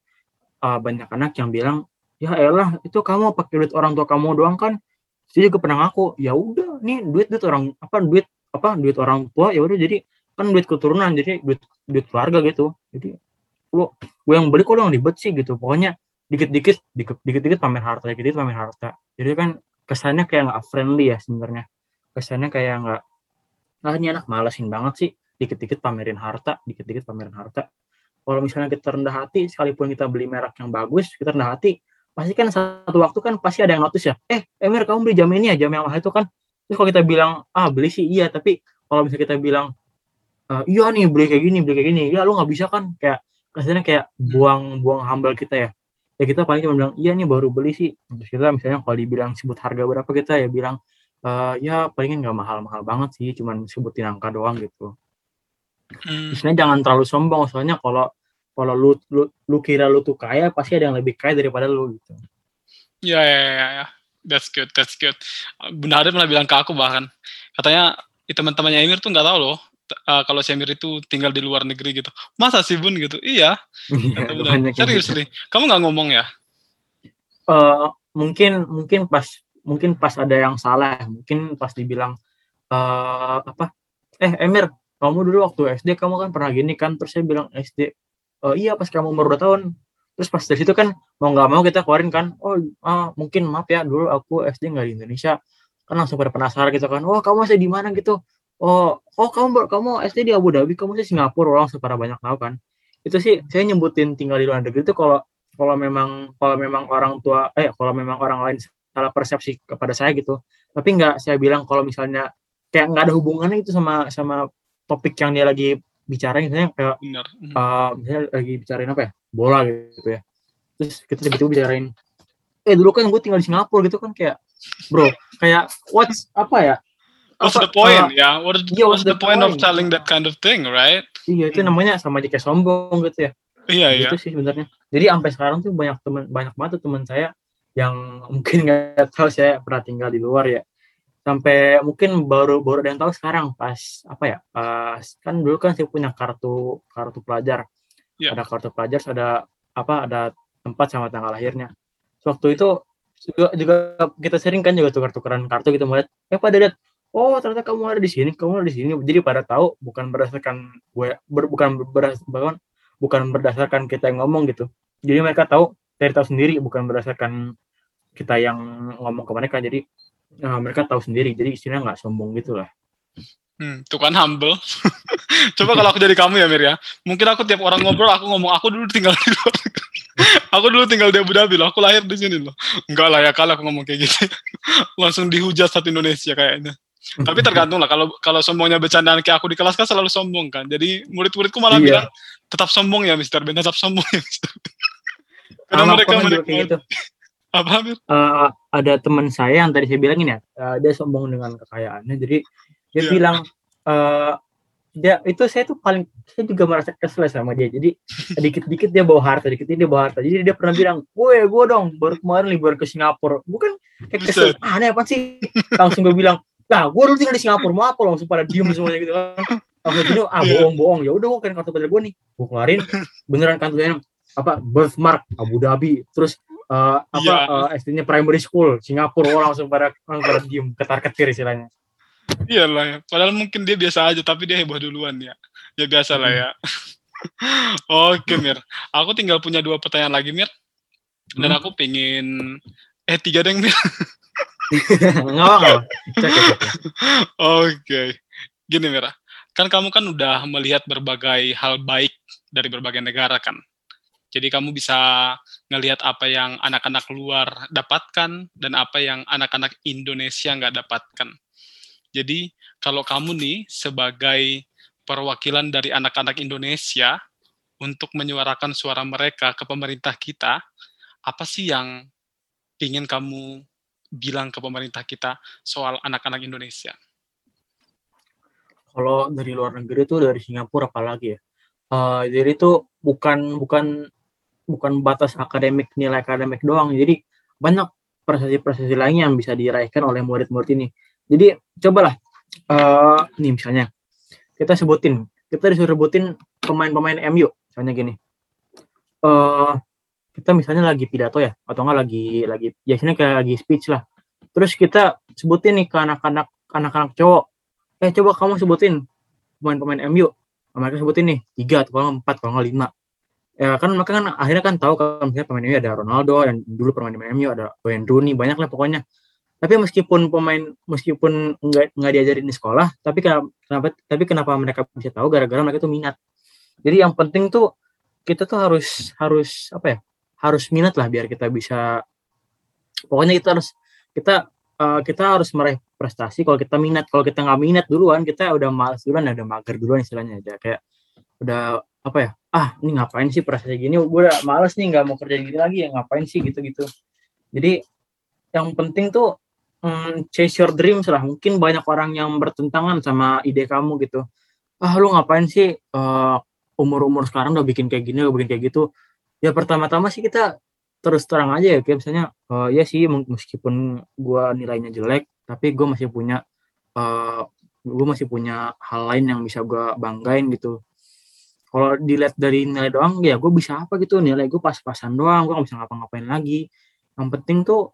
uh, banyak anak yang bilang ya elah itu kamu pakai duit orang tua kamu doang kan? Saya juga pernah ngaku ya udah nih duit duit orang apa duit apa duit orang tua ya udah jadi kan duit keturunan jadi duit duit keluarga gitu. Jadi lu gue yang beli kok yang ribet sih gitu. Pokoknya dikit-dikit dikit- dikit-dikit pamer harta dikit-dikit pamer harta. Jadi kan kesannya kayak nggak friendly ya sebenarnya. Kesannya kayak nggak ah ini anak malesin banget sih dikit-dikit pamerin harta dikit-dikit pamerin harta kalau misalnya kita rendah hati sekalipun kita beli merek yang bagus kita rendah hati pasti kan satu waktu kan pasti ada yang notice ya eh Emir kamu beli jam ini ya jam yang mahal itu kan? Terus kalau kita bilang ah beli sih iya tapi kalau misalnya kita bilang "Eh, iya nih beli kayak gini beli kayak gini ya lu nggak bisa kan? Kayak kesannya kayak buang-buang humble kita ya. Ya kita paling cuma bilang iya nih baru beli sih. Terus kita misalnya kalau dibilang sebut harga berapa kita ya bilang "Eh, ya palingan nggak mahal-mahal banget sih cuman sebutin angka doang gitu Hmm. Sebenarnya jangan terlalu sombong soalnya kalau kalau lu, lu lu kira lu tuh kaya pasti ada yang lebih kaya daripada lu gitu Ya, ya, ya, ya. That's good, that's good. Bunda Hadir pernah bilang ke aku bahkan, katanya "Ih, teman-temannya Emir tuh nggak tahu loh uh, kalau si Emir itu tinggal di luar negeri gitu. Masa sih Bun gitu? Iya. Iya, Serius gitu. nih. Kamu nggak ngomong ya? Eh, mungkin mungkin pas mungkin pas ada yang salah mungkin pas dibilang eh apa eh Emir kamu dulu waktu SD kamu kan pernah gini kan terus saya bilang SD "Eh, iya pas kamu umur 2 tahun. Terus pas dari situ kan mau nggak mau kita keluarin kan oh ah, mungkin maaf ya dulu aku SD nggak di Indonesia. Kan langsung pada penasaran gitu kan oh kamu SD di mana? Gitu. Oh oh kamu kamu SD di Abu Dhabi kamu di Singapura. Orang pada banyak tahu kan. Itu sih saya nyebutin tinggal di luar negeri itu kalau kalau memang kalau memang orang tua eh kalau memang orang lain salah persepsi kepada saya gitu. Tapi nggak saya bilang kalau misalnya kayak nggak ada hubungannya itu sama sama topik yang dia lagi bicarain misalnya kayak. Hmm. uh, misalnya lagi bicarain apa ya bola gitu ya terus kita tiba-tiba bicarain eh dulu kan gue tinggal di Singapura gitu kan kayak bro kayak what's apa ya What's apa, the point? uh, ya, what is, iya, what's what's the the point of point? telling that kind of thing, right? iya itu namanya sama aja kayak sombong gitu ya Iya, iya. gitu sih sebenarnya jadi sampai sekarang tuh banyak teman banyak banget tuh teman saya yang mungkin nggak tahu saya pernah tinggal di luar ya sampai mungkin baru baru ada yang tahu sekarang pas apa ya pas kan dulu kan saya punya kartu kartu pelajar. Iya. ada kartu pelajar ada apa ada tempat sama tanggal lahirnya. Waktu itu juga, juga kita sering kan juga tukar-tukaran kartu gitu melihat eh pada lihat oh ternyata kamu ada di sini kamu ada di sini. Jadi pada tahu bukan berdasarkan gue ber- bukan berdasarkan bukan berdasarkan kita yang ngomong gitu. Jadi mereka tahu dari tahu sendiri bukan berdasarkan kita yang ngomong ke mereka. Jadi nah, mereka tahu sendiri jadi istilahnya nggak sombong gitu lah Hmm, tuh kan humble. *laughs* Coba kalau aku jadi kamu ya Mir ya. Mungkin aku tiap orang ngobrol aku ngomong aku dulu tinggal di luar negeri. *laughs* aku dulu tinggal di Abu Dhabi loh. Aku lahir di sini loh. Enggak lah ya kalau aku ngomong kayak gitu. *laughs* Langsung dihujat satu Indonesia kayaknya. Tapi tergantung lah kalau kalau sombongnya bercandaan kayak aku di kelas kan selalu sombong kan. Jadi murid-muridku malah Iya. bilang tetap sombong ya Mister Ben, tetap sombong ya Mister Ben. Karena mereka kayak gitu. Apa Mir? Eh, ada teman saya yang tadi saya bilangin ya eh, dia sombong dengan kekayaannya. Jadi dia Iya. bilang eh dia itu saya tuh paling saya juga merasa kesel sama dia. Jadi dikit-dikit dia bawa harta dikit dia bawa harta. Jadi dia pernah bilang gue gue dong baru kemarin liburan ke Singapura. Bukan kayak kesel aneh apa sih? Langsung gue bilang nah gue dulu tinggal di Singapura mau apa? Langsung pada diem semuanya gitu kan. Langsung gitu ah Iya. bohong-bohong ya udah gue kan kartu tanda gue nih. Gue keluarin beneran kartunya apa birthmark Abu Dhabi. Terus eh, apa Iya. eh, SD-nya primary school Singapura orang langsung pada orang pada diem ketar ketir istilahnya Iyalah ya. Padahal mungkin dia biasa aja tapi dia heboh duluan ya. Ya biasa lah ya. *laughs* Oke Mir. Aku tinggal punya dua pertanyaan lagi Mir. Dan Hmm. aku pengen eh tiga deh Mir. nggak. Oke. Gini Mira, kan kamu kan udah melihat berbagai hal baik dari berbagai negara kan. Jadi kamu bisa ngelihat apa yang anak-anak luar dapatkan dan apa yang anak-anak Indonesia nggak dapatkan. Jadi kalau kamu nih sebagai perwakilan dari anak-anak Indonesia untuk menyuarakan suara mereka ke pemerintah kita, apa sih yang ingin kamu bilang ke pemerintah kita soal anak-anak Indonesia? kalau dari luar negeri tuh dari Singapura apalagi ya Eh, jadi itu bukan bukan bukan batas akademik nilai akademik doang. Jadi banyak prestasi-prestasi lainnya yang bisa diraihkan oleh murid-murid ini. Jadi cobalah eh nih misalnya kita sebutin kita disuruh sebutin pemain-pemain MU misalnya gini eh kita misalnya lagi pidato ya atau enggak lagi lagi biasanya kayak lagi speech lah. Terus kita sebutin nih ke anak-anak anak-anak cowok eh coba kamu sebutin pemain-pemain MU mereka sebutin nih tiga atau kalau empat kalau nggak lima ya kan mereka kan akhirnya kan tahu kalau misalnya pemain MU ada Ronaldo dan dulu pemain pemain MU ada Wayne Rooney banyak lah pokoknya. Tapi meskipun pemain meskipun nggak nggak diajarin di sekolah tapi kenapa, tapi kenapa mereka bisa tahu? Gara-gara mereka tuh minat. Jadi yang penting tuh kita tuh harus harus apa ya harus minat lah biar kita bisa pokoknya kita harus kita eh, kita harus meraih prestasi kalau kita minat. Kalau kita nggak minat duluan kita udah malas duluan udah mager duluan istilahnya aja. Kayak udah apa ya ah ini ngapain sih prestasi gini? Gue udah males nih nggak mau kerja gini lagi ya ngapain sih? Gitu gitu jadi yang penting tuh mm, chase your dreams lah. Mungkin banyak orang yang bertentangan sama ide kamu gitu. Ah lu ngapain sih umur umur sekarang udah bikin kayak gini udah bikin kayak gitu? Ya pertama-tama sih kita terus terang aja ya kayak misalnya eh, ya sih meskipun gua nilainya jelek tapi gue masih punya eh gue masih punya hal lain yang bisa gua banggain gitu kalau dilihat dari nilai doang ya gue bisa apa gitu nilai gue pas-pasan doang gue gak bisa ngapa-ngapain lagi. Yang penting tuh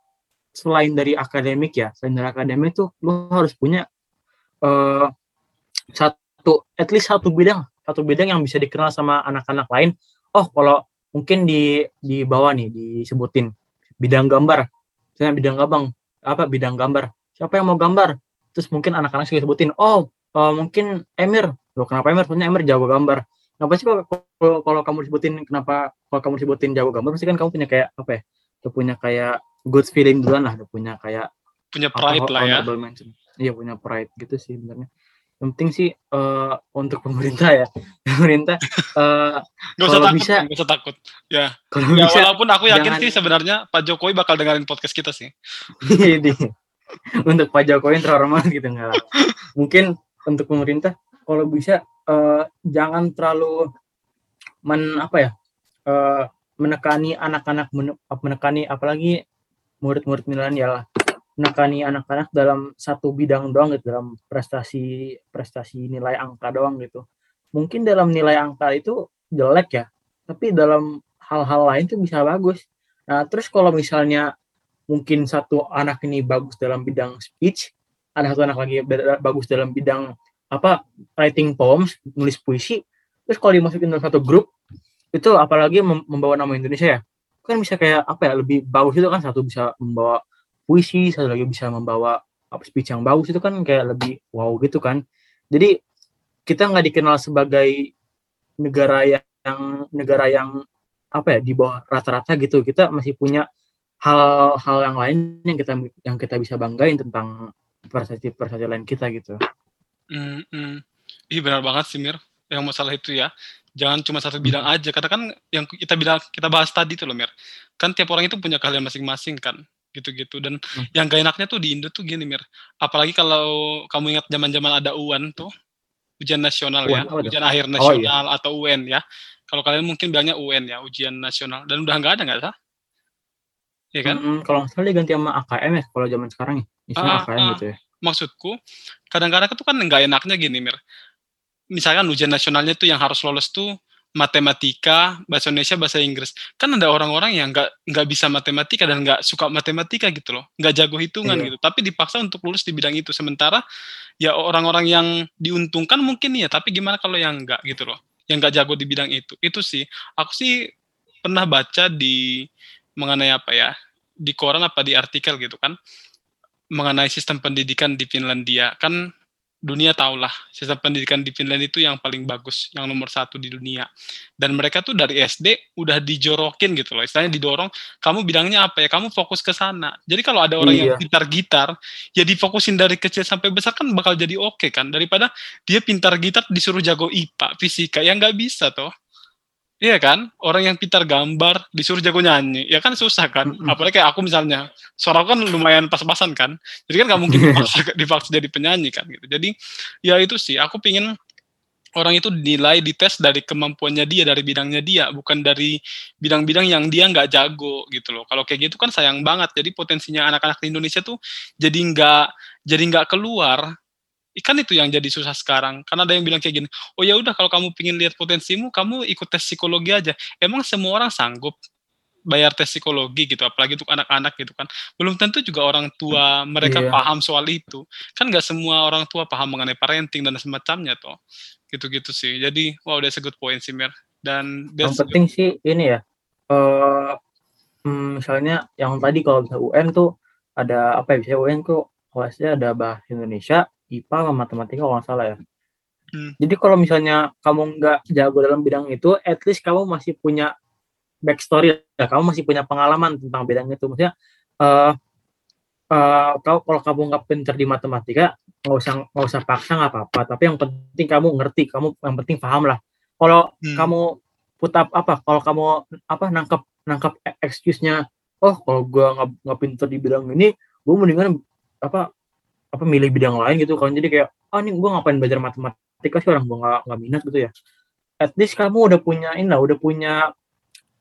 selain dari akademik ya selain dari akademik tuh lo harus punya eh satu at least satu bidang satu bidang yang bisa dikenal sama anak-anak lain. Oh kalau mungkin di di bawah nih disebutin bidang gambar. Misalnya bidang gambar apa bidang gambar. Siapa yang mau gambar? Terus mungkin anak-anak juga sebutin oh eh, mungkin Emir. Lo kenapa Emir? Soalnya Emir jago gambar kenapa sih kalau kalau- kalau kamu sebutin kenapa kalau kamu sebutin jago gambar pasti kan kamu punya kayak apa ya udah punya kayak good feeling duluan lah udah punya kayak Punya apa, pride lah ya. mention. iya punya pride gitu sih sebenarnya yang penting sih eh, untuk pemerintah ya *laughs* pemerintah eh, Gak usah takut, bisa- gak usah takut. Ya, kalau ya bisa walaupun aku yakin jangan- sih sebenarnya Pak Jokowi bakal dengerin podcast kita sih. *laughs* Ini *laughs* untuk Pak Jokowi terhormat gitu enggak. Mungkin untuk pemerintah kalau bisa eh, jangan terlalu men apa ya eh, menekani anak-anak men- menekani apalagi murid-murid milenial lah. Menekani anak-anak dalam satu bidang doang gitu dalam prestasi prestasi nilai angka doang gitu. Mungkin dalam nilai angka itu jelek ya tapi dalam hal-hal lain tuh bisa bagus. Nah terus kalau misalnya mungkin satu anak ini bagus dalam bidang speech, ada satu anak lagi bagus dalam bidang apa writing poems, nulis puisi. Terus kalau dimasukin dalam satu grup, itu apalagi mem- membawa nama Indonesia ya, kan bisa kayak apa ya lebih bagus itu kan satu bisa membawa puisi satu lagi bisa membawa apa speech yang bagus itu kan kayak lebih wow gitu kan jadi kita nggak dikenal sebagai negara yang negara yang apa ya di bawah rata-rata gitu kita masih punya hal-hal yang lain yang kita yang kita bisa banggain tentang prestasi-prestasi lain kita gitu. Mm -hmm. Iya benar banget sih Mir, yang masalah itu ya. Jangan cuma satu bidang aja, karena kan yang kita bilang kita bahas tadi tuh loh Mir. Kan tiap orang itu punya keahlian masing-masing kan, gitu-gitu. Dan hmm. yang gak enaknya tuh di Indo tuh gini Mir. Apalagi kalau kamu ingat zaman-zaman ada UN tuh, ujian nasional UN, ya, ujian akhir nasional oh, iya. atau UN ya. Kalau kalian mungkin bilangnya UN ya, ujian nasional. Dan udah nggak ada nggak sah? ya kan? Mm, kalau misalnya diganti sama AKM ya, kalau zaman sekarang ya, misalnya ah, AKM ah, gitu ya. Maksudku, kadang-kadang itu kan nggak enaknya gini, Mir. Misalkan ujian nasionalnya tuh yang harus lolos tuh matematika, bahasa Indonesia, bahasa Inggris. Kan ada orang-orang yang nggak nggak bisa matematika dan nggak suka matematika gitu loh, nggak jago hitungan iya. gitu. Tapi dipaksa untuk lulus di bidang itu. Sementara ya orang-orang yang diuntungkan mungkin ya, tapi gimana kalau yang nggak gitu loh, yang nggak jago di bidang itu. Itu sih, aku sih pernah baca di mengenai apa ya di koran apa di artikel gitu kan mengenai sistem pendidikan di Finlandia. Kan dunia tahulah sistem pendidikan di Finland itu yang paling bagus yang nomor satu di dunia. Dan mereka tuh dari SD udah dijorokin gitu loh istilahnya didorong kamu bidangnya apa ya? Kamu fokus ke sana. Jadi kalau ada orang iya. yang pintar gitar ya difokusin dari kecil sampai besar kan bakal jadi oke okay, kan. Daripada dia pintar gitar disuruh jago IPA fisika yang nggak bisa toh Iya kan? Orang yang pintar gambar disuruh jago nyanyi, ya kan susah kan? Apalagi kayak aku misalnya, suara kan lumayan pas-pasan kan. Jadi kan nggak mungkin *laughs* dipaksa, dipaksa jadi penyanyi kan gitu. Jadi ya itu sih, aku pingin orang itu dinilai dites dari kemampuannya dia dari bidangnya dia bukan dari bidang-bidang yang dia nggak jago gitu loh kalau kayak gitu kan sayang banget jadi potensinya anak-anak di Indonesia tuh jadi nggak jadi nggak keluar ikan itu yang jadi susah sekarang. Karena ada yang bilang kayak gini oh ya udah kalau kamu pingin lihat potensimu kamu ikut tes psikologi aja. Emang semua orang sanggup bayar tes psikologi gitu apalagi untuk anak-anak gitu kan? Belum tentu juga orang tua mereka yeah. paham soal itu. Kan nggak semua orang tua paham mengenai parenting dan semacamnya toh. Gitu-gitu sih. Jadi wow that's a good point sih Mir. Dan yang penting good. sih ini ya uh, misalnya yang tadi kalau bisa UN tuh ada apa ya bisa UN tuh kelasnya ada bahasa Indonesia IPA sama matematika kalau nggak salah ya. Hmm. Jadi kalau misalnya kamu nggak jago dalam bidang itu, at least kamu masih punya backstory, ya. kamu masih punya pengalaman tentang bidang itu. Maksudnya, uh, uh, kalau kalau kamu nggak pinter di matematika, nggak usah nggak usah paksa nggak apa-apa. Tapi yang penting kamu ngerti, kamu yang penting paham lah. Kalau hmm. kamu putap apa, kalau kamu apa nangkep nangkep excuse-nya, oh kalau gue nggak nggak pinter di bidang ini, gue mendingan apa apa milih bidang lain gitu kan. Jadi kayak ah oh, nih gue ngapain belajar matematika sih? Orang gue nggak nggak minat gitu ya. At least kamu udah punya ini lah udah punya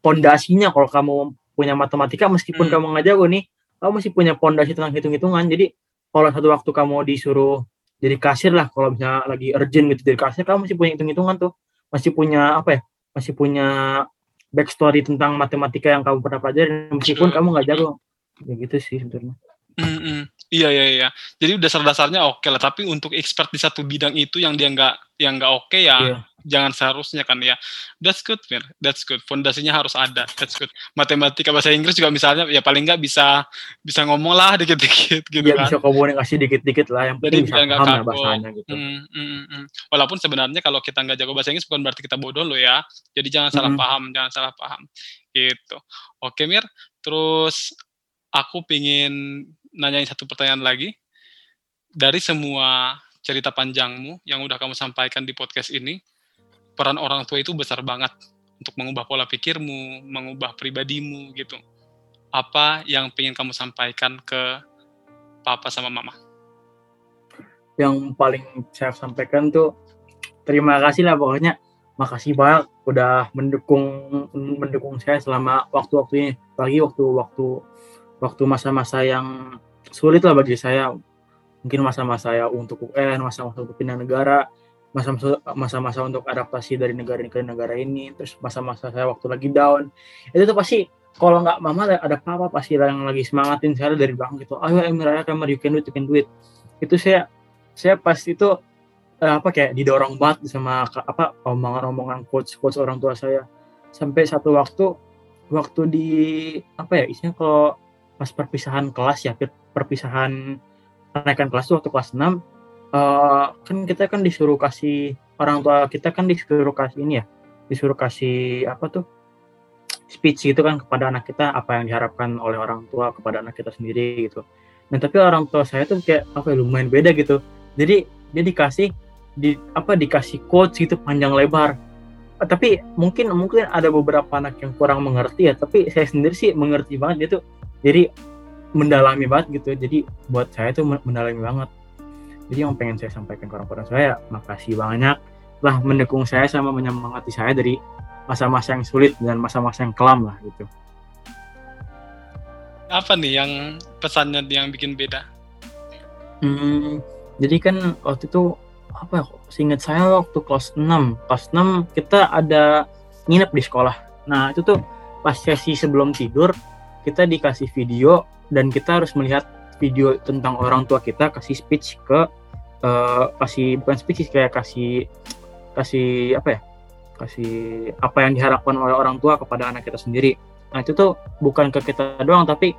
pondasinya kalau kamu punya matematika meskipun hmm. kamu nggak jago nih kamu masih punya pondasi tentang hitung-hitungan. Jadi kalau satu waktu kamu disuruh jadi kasir lah kalau misalnya lagi urgent gitu jadi kasir kamu masih punya hitung-hitungan tuh. Masih punya apa ya masih punya backstory tentang matematika yang kamu pernah pelajari meskipun kamu nggak jago. Ya gitu sih sebenarnya Mm -mm. Iya iya iya. Jadi dasar-dasarnya oke okay lah. Tapi untuk expert di satu bidang itu yang dia nggak yang nggak oke okay ya yeah. jangan seharusnya kan ya. That's good man. That's good. Fondasinya harus ada. That's good. Matematika bahasa Inggris juga misalnya ya paling nggak bisa bisa ngomong lah dikit-dikit gitu yeah, kan. bisa komunikasi dikit-dikit lah. Yang Jadi bisa kaku. bahasanya gitu. Mm, mm, mm. Walaupun sebenarnya kalau kita nggak jago bahasa Inggris bukan berarti kita bodoh loh ya. Jadi jangan salah paham, jangan salah paham. Gitu. Oke Mir. Terus aku pingin nanyain satu pertanyaan lagi. Dari semua cerita panjangmu yang udah kamu sampaikan di podcast ini, peran orang tua itu besar banget untuk mengubah pola pikirmu, mengubah pribadimu gitu. Apa yang pengen kamu sampaikan ke papa sama mama? Yang paling saya sampaikan tuh terima kasih lah pokoknya makasih banyak udah mendukung mendukung saya selama waktu-waktu ini lagi waktu waktu masa-masa yang sulit lah bagi saya. Mungkin masa-masa saya untuk UN masa-masa untuk pindah negara masa-masa untuk adaptasi dari negara ke negara ini terus masa-masa saya waktu lagi down. Itu tuh pasti kalau nggak mama ada papa pasti yang lagi semangatin saya dari belakang gitu. Ayo Emir Emir you can do it you can do it. Itu saya saya pasti itu eh, apa kayak didorong banget sama apa omongan-omongan coach coach orang tua saya. Sampai satu waktu waktu di apa ya isinya kalau pas perpisahan kelas ya per- perpisahan kenaikan kelas tuh waktu kelas 6 eh, kan kita kan disuruh kasih orang tua kita kan disuruh kasih ini ya disuruh kasih apa tuh speech gitu kan kepada anak kita apa yang diharapkan oleh orang tua kepada anak kita sendiri gitu. Nah tapi orang tua saya tuh kayak apa ya lumayan beda gitu. Jadi dia dikasih di apa dikasih quotes gitu panjang lebar. Eh, tapi mungkin mungkin ada beberapa anak yang kurang mengerti ya. Tapi saya sendiri sih mengerti banget gitu. Jadi mendalami banget gitu. Jadi buat saya tuh men- mendalami banget. Jadi yang pengen saya sampaikan ke orang-orang saya, makasih banyak lah mendukung saya sama menyemangati saya dari masa-masa yang sulit dan masa-masa yang kelam lah gitu. Apa nih yang pesannya yang bikin beda? Hmm, jadi kan waktu itu apa ya? Seingat saya waktu kelas 6, kelas 6 kita ada nginep di sekolah. Nah, itu tuh pas sesi sebelum tidur kita dikasih video dan kita harus melihat video tentang orang tua kita kasih speech ke eh, kasih bukan speech kayak kasih kasih apa ya? Kasih apa yang diharapkan oleh orang tua kepada anak kita sendiri. Nah, itu tuh bukan ke kita doang tapi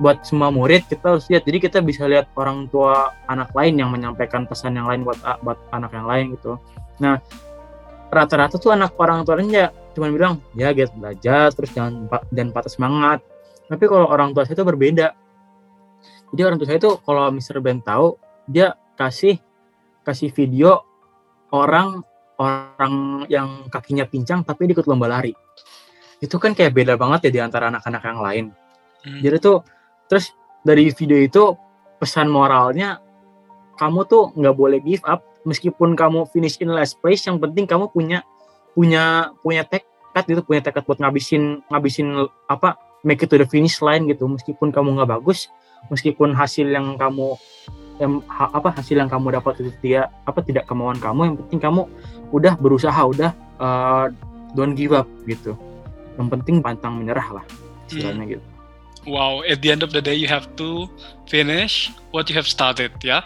buat semua murid kita harus lihat jadi kita bisa lihat orang tua anak lain yang menyampaikan pesan yang lain buat buat anak yang lain gitu nah rata-rata tuh anak orang tuanya cuma bilang ya get belajar terus jangan dan patah semangat tapi kalau orang tua saya itu berbeda jadi orang tua saya itu kalau Mr. Ben tahu dia kasih kasih video orang orang yang kakinya pincang tapi dia ikut lomba lari itu kan kayak beda banget ya di antara anak-anak yang lain Hmm. jadi tuh terus dari video itu pesan moralnya kamu tuh nggak boleh give up meskipun kamu finish in last place yang penting kamu punya punya punya tekad gitu punya tekad buat ngabisin ngabisin apa make it to the finish line gitu meskipun kamu nggak bagus meskipun hasil yang kamu yang ha- apa hasil yang kamu dapat itu tidak apa tidak kemauan kamu yang penting kamu udah berusaha udah uh, don't give up gitu yang penting pantang menyerah lah istilahnya gitu Wow, at the end of the day you have to finish what you have started, ya.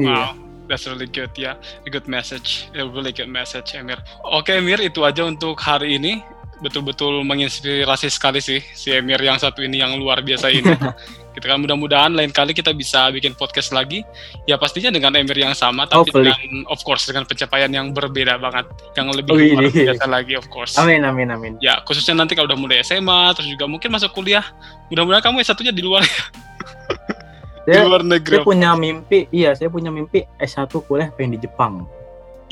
Iya. Wow, that's really good ya. A good message, a really good message, Emir. Oke, Emir, itu aja untuk hari ini. Betul-betul menginspirasi sekali sih si Emir yang satu ini yang luar biasa ini. *laughs* kita kan mudah-mudahan lain kali kita bisa bikin podcast lagi. Ya pastinya dengan Emir yang sama, tapi Hopefully. dengan of course dengan pencapaian yang berbeda banget, yang lebih Oh, luar ini. biasa lagi of course. Amin amin amin. Ya, khususnya nanti kalau udah mulai SMA, terus juga mungkin masuk kuliah. Mudah-mudahan kamu S1-nya di luar di Saya, luar negeri. saya punya mimpi, iya saya punya mimpi S1 kuliah pengen di Jepang.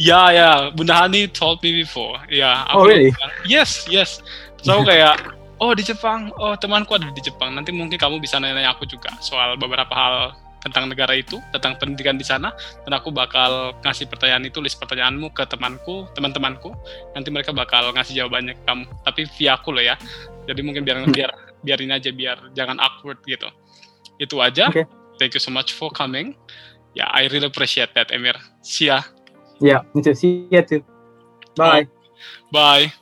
Ya, ya, Bunda Hani told me before. Ya, Oh, really? bilang, Yes, yes. So kayak, oh di Jepang, oh temanku ada di Jepang. Nanti mungkin kamu bisa nanya aku juga soal beberapa hal tentang negara itu, tentang pendidikan di sana. Dan aku bakal ngasih pertanyaan itu, list pertanyaanmu ke temanku, teman-temanku. Nanti mereka bakal ngasih jawabannya ke kamu. Tapi via aku loh ya. Jadi mungkin biar biar biarin aja, biar jangan awkward gitu. Itu aja. Oke. Thank you so much for coming. Ya, I really appreciate that, Emir. See ya. Ya, itu sih ya tuh. Bye. Bye.